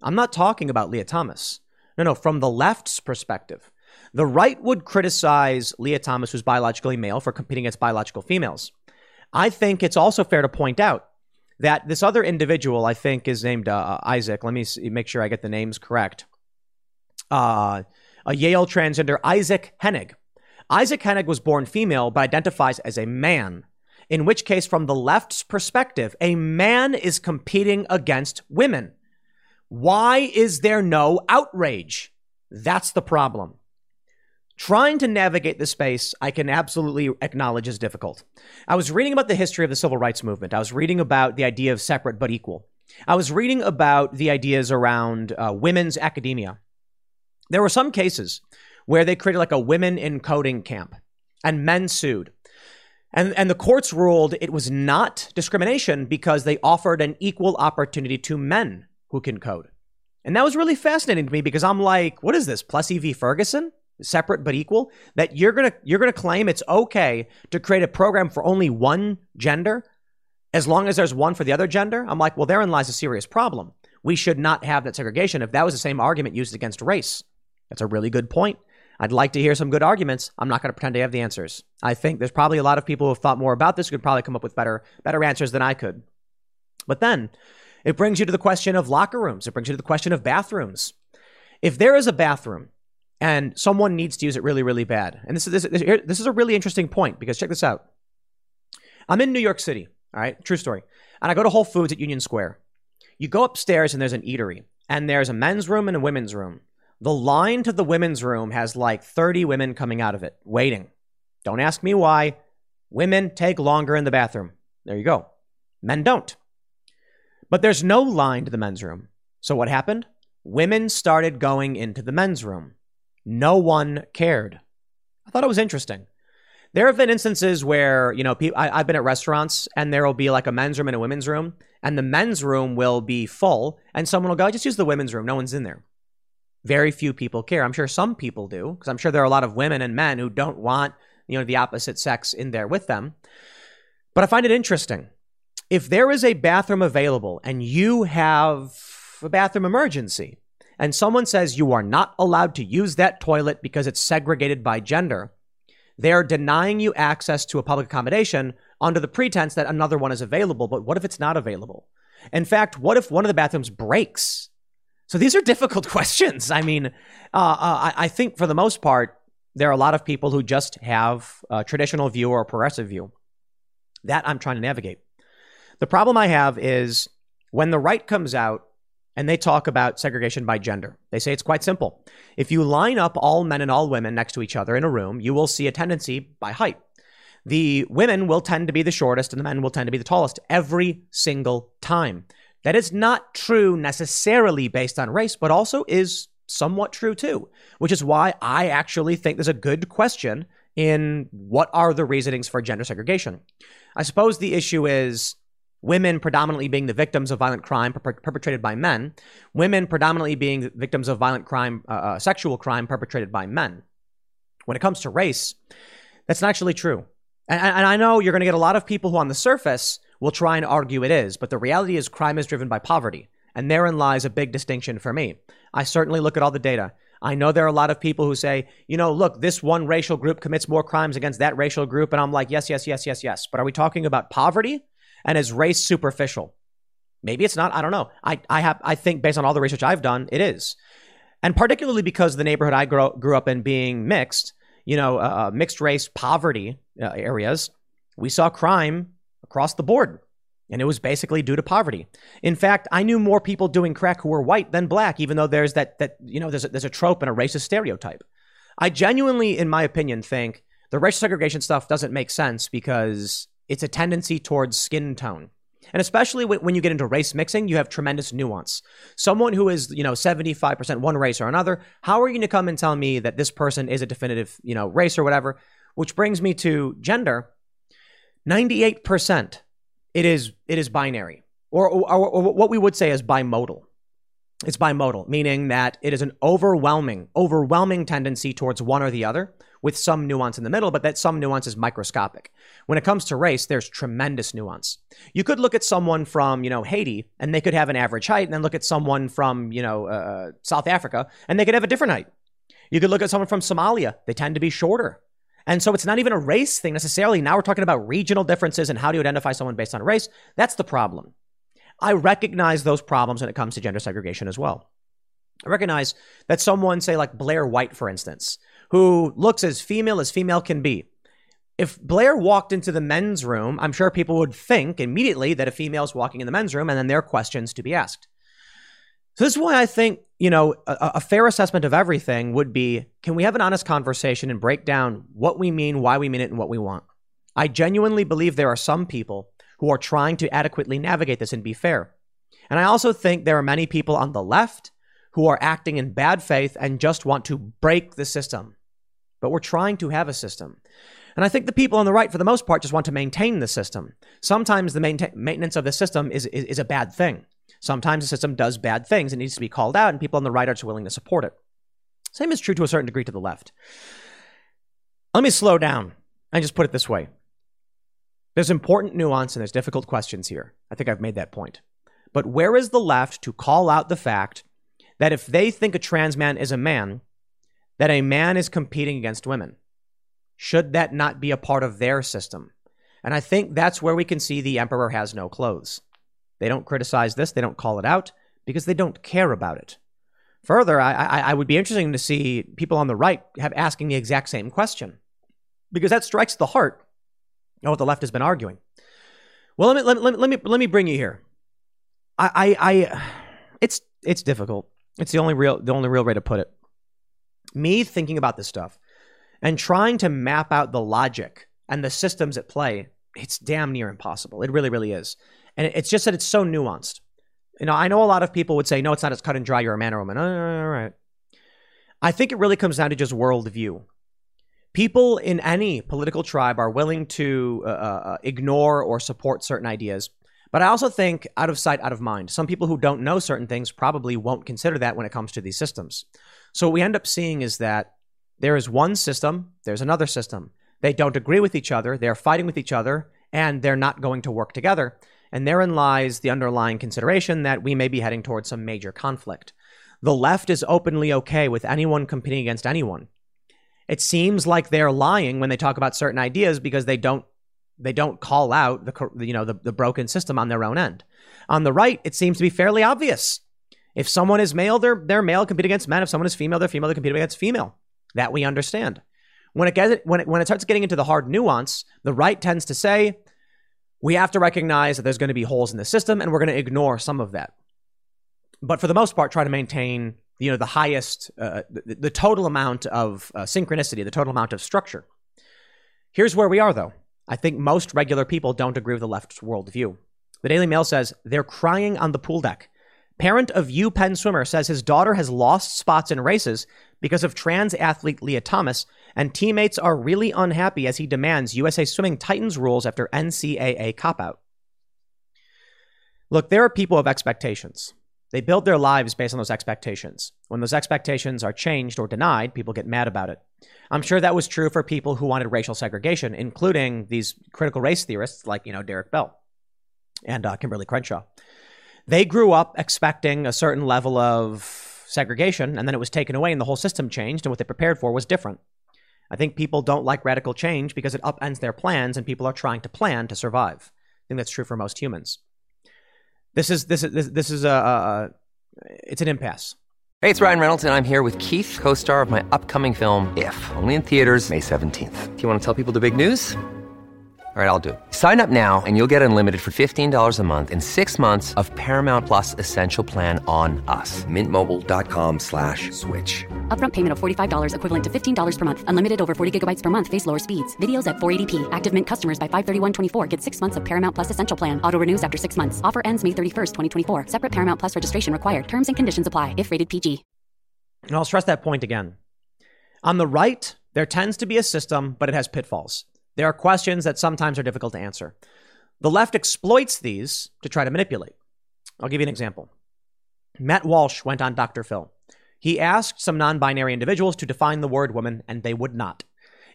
I'm not talking about Lia Thomas. No, no, from the left's perspective. The right would criticize Lia Thomas, who's biologically male, for competing against biological females. I think it's also fair to point out that this other individual, I think, is named uh, Isaac. Let me see, make sure I get the names correct. Uh, a Yale transgender, Isaac Henig. Isaac Henig was born female but identifies as a man, in which case, from the left's perspective, a man is competing against women. Why is there no outrage? That's the problem. Trying to navigate the space, I can absolutely acknowledge is difficult. I was reading about the history of the civil rights movement. I was reading about the idea of separate but equal. I was reading about the ideas around uh, women's academia. There were some cases where they created like a women in coding camp and men sued. And, and the courts ruled it was not discrimination because they offered an equal opportunity to men who can code. And that was really fascinating to me because I'm like, what is this, Plessy v. Ferguson? separate but equal that you're to you're to claim it's okay to create a program for only one gender as long as there's one for the other gender i'm like well therein lies a serious problem we should not have that segregation if that was the same argument used against race that's a really good point i'd like to hear some good arguments i'm not going to pretend to have the answers i think there's probably a lot of people who have thought more about this could probably come up with better better answers than i could but then it brings you to the question of locker rooms it brings you to the question of bathrooms if there is a bathroom and someone needs to use it really, really bad. And this is this, this is a really interesting point because check this out. I'm in New York City, all right, true story, and I go to Whole Foods at Union Square. You go upstairs and there's an eatery, and there's a men's room and a women's room. The line to the women's room has like 30 women coming out of it, waiting. Don't ask me why. Women take longer in the bathroom. There you go. Men don't. But there's no line to the men's room. So what happened? Women started going into the men's room. No one cared. I thought it was interesting. There have been instances where, you know, I, have been at restaurants and there will be like a men's room and a women's room, and the men's room will be full, and someone will go, just use the women's room. No one's in there. Very few people care. I'm sure some people do, because I'm sure there are a lot of women and men who don't want, you know, the opposite sex in there with them. But I find it interesting. If there is a bathroom available and you have a bathroom emergency, and someone says you are not allowed to use that toilet because it's segregated by gender, they're denying you access to a public accommodation under the pretense that another one is available. But what if it's not available? In fact, what if one of the bathrooms breaks? So these are difficult questions. I mean, uh, uh, I, I, think for the most part, there are a lot of people who just have a traditional view or a progressive view. That I'm trying to navigate. The problem I have is when the right comes out and they talk about segregation by gender. They say it's quite simple. If you line up all men and all women next to each other in a room, you will see a tendency by height. The women will tend to be the shortest and the men will tend to be the tallest every single time. That is not true necessarily based on race, but also is somewhat true too, which is why I actually think there's a good question in what are the reasonings for gender segregation. I suppose the issue is women predominantly being the victims of violent crime per- perpetrated by men, women predominantly being victims of violent crime, uh, uh, sexual crime perpetrated by men. When it comes to race, that's not actually true. And, and I know you're going to get a lot of people who, on the surface, will try and argue it is, but the reality is crime is driven by poverty. And therein lies a big distinction for me. I certainly look at all the data. I know there are a lot of people who say, you know, look, this one racial group commits more crimes against that racial group. And I'm like, yes, yes, yes, yes, yes. But are we talking about poverty? And is race superficial? Maybe it's not. I don't know. I, I have I think based on all the research I've done, it is. And particularly because the neighborhood I grew, grew up in being mixed, you know, uh, uh mixed race poverty uh, areas, we saw crime across the board. And it was basically due to poverty. In fact, I knew more people doing crack who were white than black, even though there's that, that you know, there's a, there's a trope and a racist stereotype. I genuinely, in my opinion, think the racial segregation stuff doesn't make sense because it's a tendency towards skin tone. And especially when you get into race mixing, you have tremendous nuance. Someone who is, you know, 75% one race or another, how are you going to come and tell me that this person is a definitive, you know, race or whatever? Which brings me to gender. 98% it is it is binary. Or, or, or, what we would say is bimodal. It's bimodal meaning that it is an overwhelming overwhelming tendency towards one or the other with some nuance in the middle but that some nuance is microscopic. When it comes to race there's tremendous nuance. You could look at someone from you know haiti and they could have an average height and then look at someone from you know uh, south africa and they could have a different height. You could look at someone from somalia they tend to be shorter and so it's not even a race thing necessarily. Now we're talking about regional differences and how do you identify someone based on race. That's the problem. I recognize those problems when it comes to gender segregation as well. I recognize that someone, say like Blair White, for instance, who looks as female as female can be. If Blair walked into the men's room, I'm sure people would think immediately that a female is walking in the men's room and then there are questions to be asked. So this is why I think, you know, a, a, fair assessment of everything would be can we have an honest conversation and break down what we mean, why we mean it, and what we want? I genuinely believe there are some people who are trying to adequately navigate this and be fair. And I also think there are many people on the left who are acting in bad faith and just want to break the system. But we're trying to have a system. And I think the people on the right, for the most part, just want to maintain the system. Sometimes the mainta- maintenance of the system is, is, is a bad thing. Sometimes the system does bad things and needs to be called out, and people on the right are willing to support it. Same is true to a certain degree to the left. Let me slow down and just put it this way. There's important nuance and there's difficult questions here. I think I've made that point. But where is the left to call out the fact that if they think a trans man is a man, that a man is competing against women? Should that not be a part of their system? And I think that's where we can see the emperor has no clothes. They don't criticize this, they don't call it out because they don't care about it. Further, I, I, I would be interesting to see people on the right have asking the exact same question because that strikes the heart of what the left has been arguing. Well, let me let, let, let me let me bring you here. I, I I it's it's difficult. It's the only real the only real way to put it. Me thinking about this stuff and trying to map out the logic and the systems at play, it's damn near impossible. It really, really is. And it's just that it's so nuanced. You know, I know a lot of people would say, no, it's not as cut and dry. You're a man or a woman. All right. I think it really comes down to just worldview. People in any political tribe are willing to uh, uh, uh, ignore or support certain ideas. But I also think out of sight, out of mind. Some people who don't know certain things probably won't consider that when it comes to these systems. So what we end up seeing is that there is one system, there's another system. They don't agree with each other, they're fighting with each other, and they're not going to work together. And therein lies the underlying consideration that we may be heading towards some major conflict. The left is openly okay with anyone competing against anyone. It seems like they're lying when they talk about certain ideas because they don't they don't call out the you know the, the broken system on their own end. On the right, it seems to be fairly obvious. If someone is male, they're, they're male, compete against men. If someone is female, they're female, they compete against female. That we understand. When it, gets, when, it, when it starts getting into the hard nuance, the right tends to say, we have to recognize that there's going to be holes in the system and we're going to ignore some of that. But for the most part, try to maintain you know the highest, uh, the, the, total amount of uh, synchronicity, the total amount of structure. Here's where we are, though. I think most regular people don't agree with the left's worldview. The Daily Mail says they're crying on the pool deck. Parent of u penn swimmer says his daughter has lost spots in races because of trans athlete lia Thomas, and teammates are really unhappy as he demands USA Swimming tightens rules after NCAA cop out. Look, there are people of expectations. They build their lives based on those expectations. When those expectations are changed or denied, people get mad about it. I'm sure that was true for people who wanted racial segregation, including these critical race theorists like, you know, Derek Bell and uh, Kimberlé Crenshaw. They grew up expecting a certain level of segregation, and then it was taken away, and the whole system changed, and what they prepared for was different. I think people don't like radical change because it upends their plans, and people are trying to plan to survive. I think that's true for most humans. This is this is this, is a, a it's an impasse. Hey, it's Ryan Reynolds, and I'm here with Keith, co-star of my upcoming film. If only in theaters May seventeenth. Do you want to tell people the big news? All right, I'll do it. Sign up now and you'll get unlimited for $15 a month in six months of Paramount Plus Essential Plan on us. Mintmobile.com slash switch. Upfront payment of $45 equivalent to $15 per month. Unlimited over 40 gigabytes per month. Face lower speeds. Videos at 480p. Active Mint customers by 531.24 get six months of Paramount Plus Essential Plan. Auto renews after six months. Offer ends May 31st, 2024. Separate Paramount Plus registration required. Terms and conditions apply if rated PG. And I'll stress that point again. On the right, there tends to be a system, but it has pitfalls. There are questions that sometimes are difficult to answer. The left exploits these to try to manipulate. I'll give you an example. Matt Walsh went on Dr. Phil. He asked some non binary individuals to define the word woman, and they would not.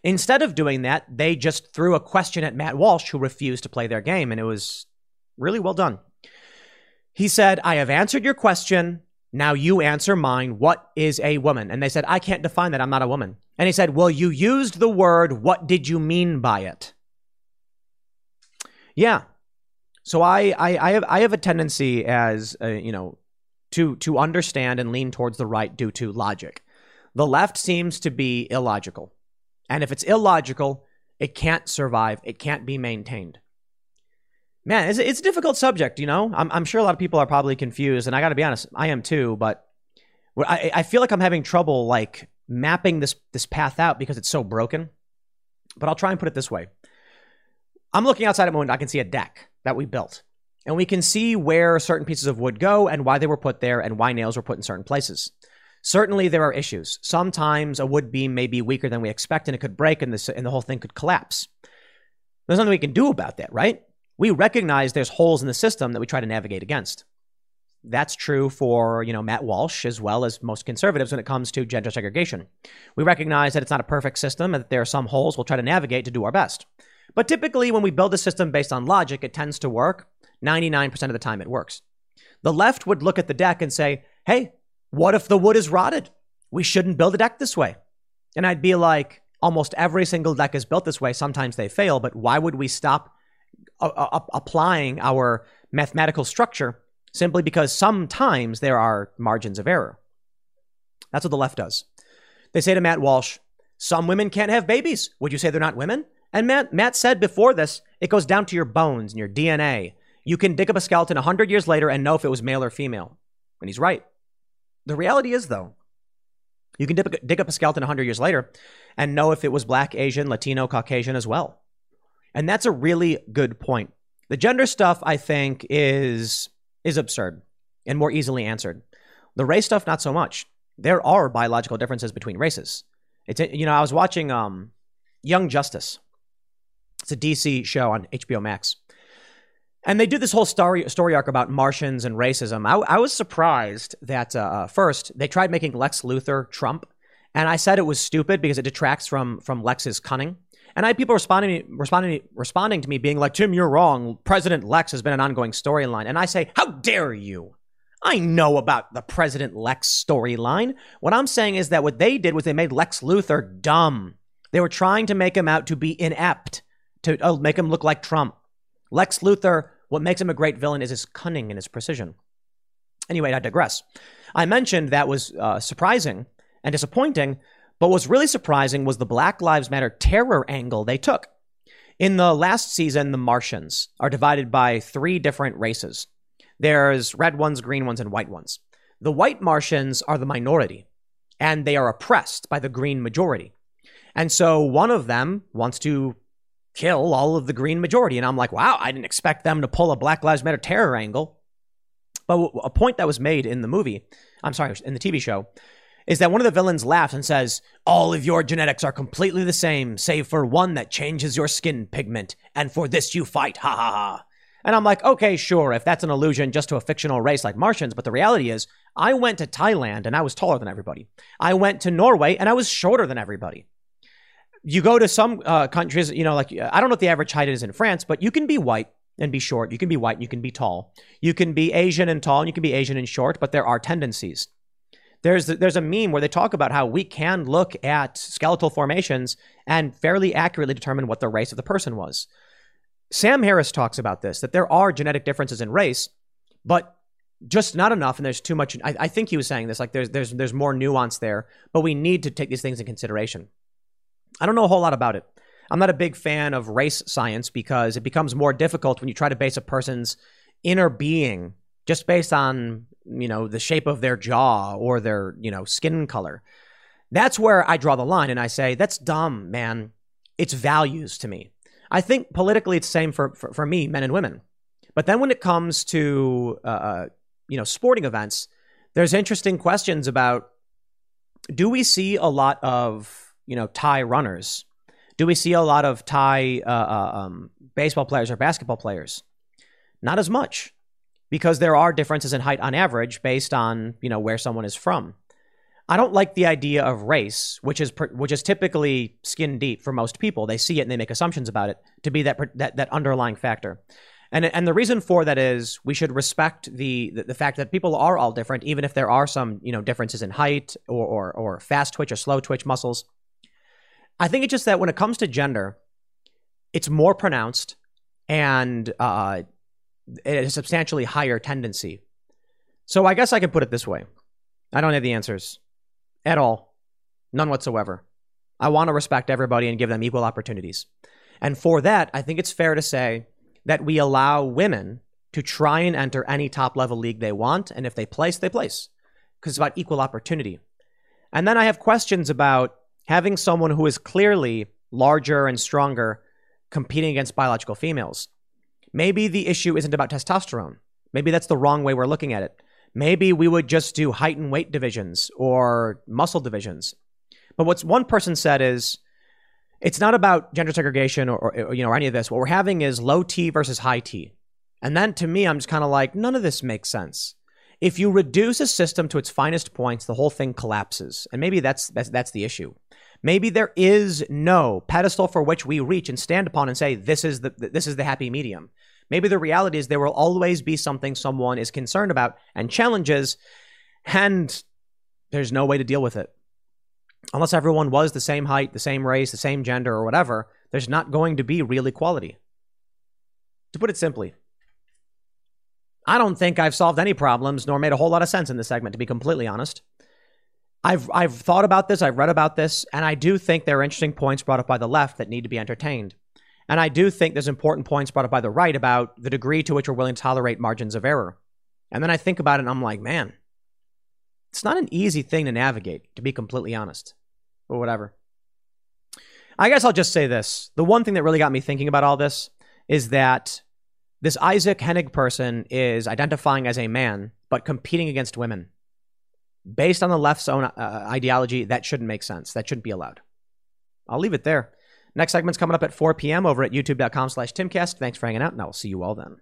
Instead of doing that, they just threw a question at Matt Walsh, who refused to play their game, and it was really well done. He said, I have answered your question. Now you answer mine. What is a woman? And they said, I can't define that. I'm not a woman. And he said, Well, you used the word. What did you mean by it? Yeah. So I, I, I have I have a tendency as uh, you know to to understand and lean towards the right due to logic. The left seems to be illogical. And if it's illogical, it can't survive. It can't be maintained. Man, it's, it's a difficult subject, you know? I'm, I'm sure a lot of people are probably confused, and I got to be honest, I am too, but I, I feel like I'm having trouble, like, mapping this this path out because it's so broken. But I'll try and put it this way. I'm looking outside at my window. I can see a deck that we built. And we can see where certain pieces of wood go and why they were put there and why nails were put in certain places. Certainly, there are issues. Sometimes a wood beam may be weaker than we expect and it could break and, this, and the whole thing could collapse. There's nothing we can do about that, right? We recognize there's holes in the system that we try to navigate against. That's true for, you know, Matt Walsh as well as most conservatives when it comes to gender segregation. We recognize that it's not a perfect system and that there are some holes we'll try to navigate to do our best. But typically when we build a system based on logic, it tends to work. 99% of the time it works. The left would look at the deck and say, "Hey, what if the wood is rotted? We shouldn't build a deck this way." And I'd be like, almost every single deck is built this way. Sometimes they fail, but why would we stop applying our mathematical structure simply because sometimes there are margins of error. That's what the left does. They say to Matt Walsh, some women can't have babies. Would you say they're not women? And Matt, Matt said before this, it goes down to your bones and your DNA. You can dig up a skeleton 100 years later and know if it was male or female. And he's right. The reality is, though, you can dig up a skeleton 100 years later and know if it was black, Asian, Latino, Caucasian as well. And that's a really good point. The gender stuff, I think, is is absurd and more easily answered. The race stuff, not so much. There are biological differences between races. It's you know I was watching um, Young Justice. It's a DC show on HBO Max, and they do this whole story story arc about Martians and racism. I, I was surprised that uh, uh, first they tried making Lex Luthor Trump, and I said it was stupid because it detracts from from Lex's cunning. And I had people responding, responding, responding to me being like, Tim, you're wrong. President Lex has been an ongoing storyline. And I say, how dare you? I know about the President Lex storyline. What I'm saying is that what they did was they made Lex Luthor dumb. They were trying to make him out to be inept, to uh, make him look like Trump. Lex Luthor, what makes him a great villain is his cunning and his precision. Anyway, I digress. I mentioned that was uh, surprising and disappointing, but what's really surprising was the Black Lives Matter terror angle they took. In the last season, the Martians are divided by three different races there's red ones, green ones, and white ones. The white Martians are the minority, and they are oppressed by the green majority. And so one of them wants to kill all of the green majority. And I'm like, wow, I didn't expect them to pull a Black Lives Matter terror angle. But a point that was made in the movie, I'm sorry, in the TV show, is that one of the villains laughs and says, All of your genetics are completely the same, save for one that changes your skin pigment, and for this you fight, ha ha ha. And I'm like, okay, sure, if that's an allusion just to a fictional race like Martians, but the reality is, I went to Thailand and I was taller than everybody. I went to Norway and I was shorter than everybody. You go to some uh, countries, you know, like, I don't know what the average height is in France, but you can be white and be short. You can be white and you can be tall. You can be Asian and tall and you can be Asian and short, but there are tendencies. There's, there's a meme where they talk about how we can look at skeletal formations and fairly accurately determine what the race of the person was. Sam Harris talks about this that there are genetic differences in race, but just not enough. And there's too much. I, I, think he was saying this like there's there's there's more nuance there, but we need to take these things in consideration. I don't know a whole lot about it. I'm not a big fan of race science because it becomes more difficult when you try to base a person's inner being just based on you know the shape of their jaw or their you know skin color. That's where I draw the line and I say that's dumb, man. It's values to me. I think politically it's the same for, for, for me, men and women. But then when it comes to, uh, uh, you know, sporting events, there's interesting questions about do we see a lot of, you know, Thai runners? Do we see a lot of Thai uh, uh, um, baseball players or basketball players? Not as much because there are differences in height on average based on, you know, where someone is from. I don't like the idea of race, which is which is typically skin deep for most people. They see it and they make assumptions about it to be that that, that underlying factor. And and the reason for that is we should respect the, the, the fact that people are all different, even if there are some you know differences in height or, or or fast twitch or slow twitch muscles. I think it's just that when it comes to gender, it's more pronounced and uh, a substantially higher tendency. So I guess I could put it this way: I don't have the answers at all. None whatsoever. I want to respect everybody and give them equal opportunities. And for that, I think it's fair to say that we allow women to try and enter any top level league they want. And if they place, they place because it's about equal opportunity. And then I have questions about having someone who is clearly larger and stronger competing against biological females. Maybe the issue isn't about testosterone. Maybe that's the wrong way we're looking at it. Maybe we would just do height and weight divisions or muscle divisions. But what's one person said is it's not about gender segregation or, or you know or any of this. What we're having is low T versus high T. And then to me, I'm just kind of like, none of this makes sense. If you reduce a system to its finest points, the whole thing collapses. And maybe that's, that's, that's the issue. Maybe there is no pedestal for which we reach and stand upon and say, this is the, this is the happy medium. Maybe the reality is there will always be something someone is concerned about and challenges, and there's no way to deal with it. Unless everyone was the same height, the same race, the same gender, or whatever, there's not going to be real equality. To put it simply, I don't think I've solved any problems nor made a whole lot of sense in this segment, to be completely honest. I've, I've thought about this, I've read about this, and I do think there are interesting points brought up by the left that need to be entertained. And I do think there's important points brought up by the right about the degree to which we're willing to tolerate margins of error. And then I think about it and I'm like, man, it's not an easy thing to navigate, to be completely honest, or whatever. I guess I'll just say this. The one thing that really got me thinking about all this is that this Isaac Henig person is identifying as a man, but competing against women. Based on the left's own uh, ideology, that shouldn't make sense. That shouldn't be allowed. I'll leave it there. Next segment's coming up at 4 p.m. over at youtube.com slash timcast. Thanks for hanging out, and I'll see you all then.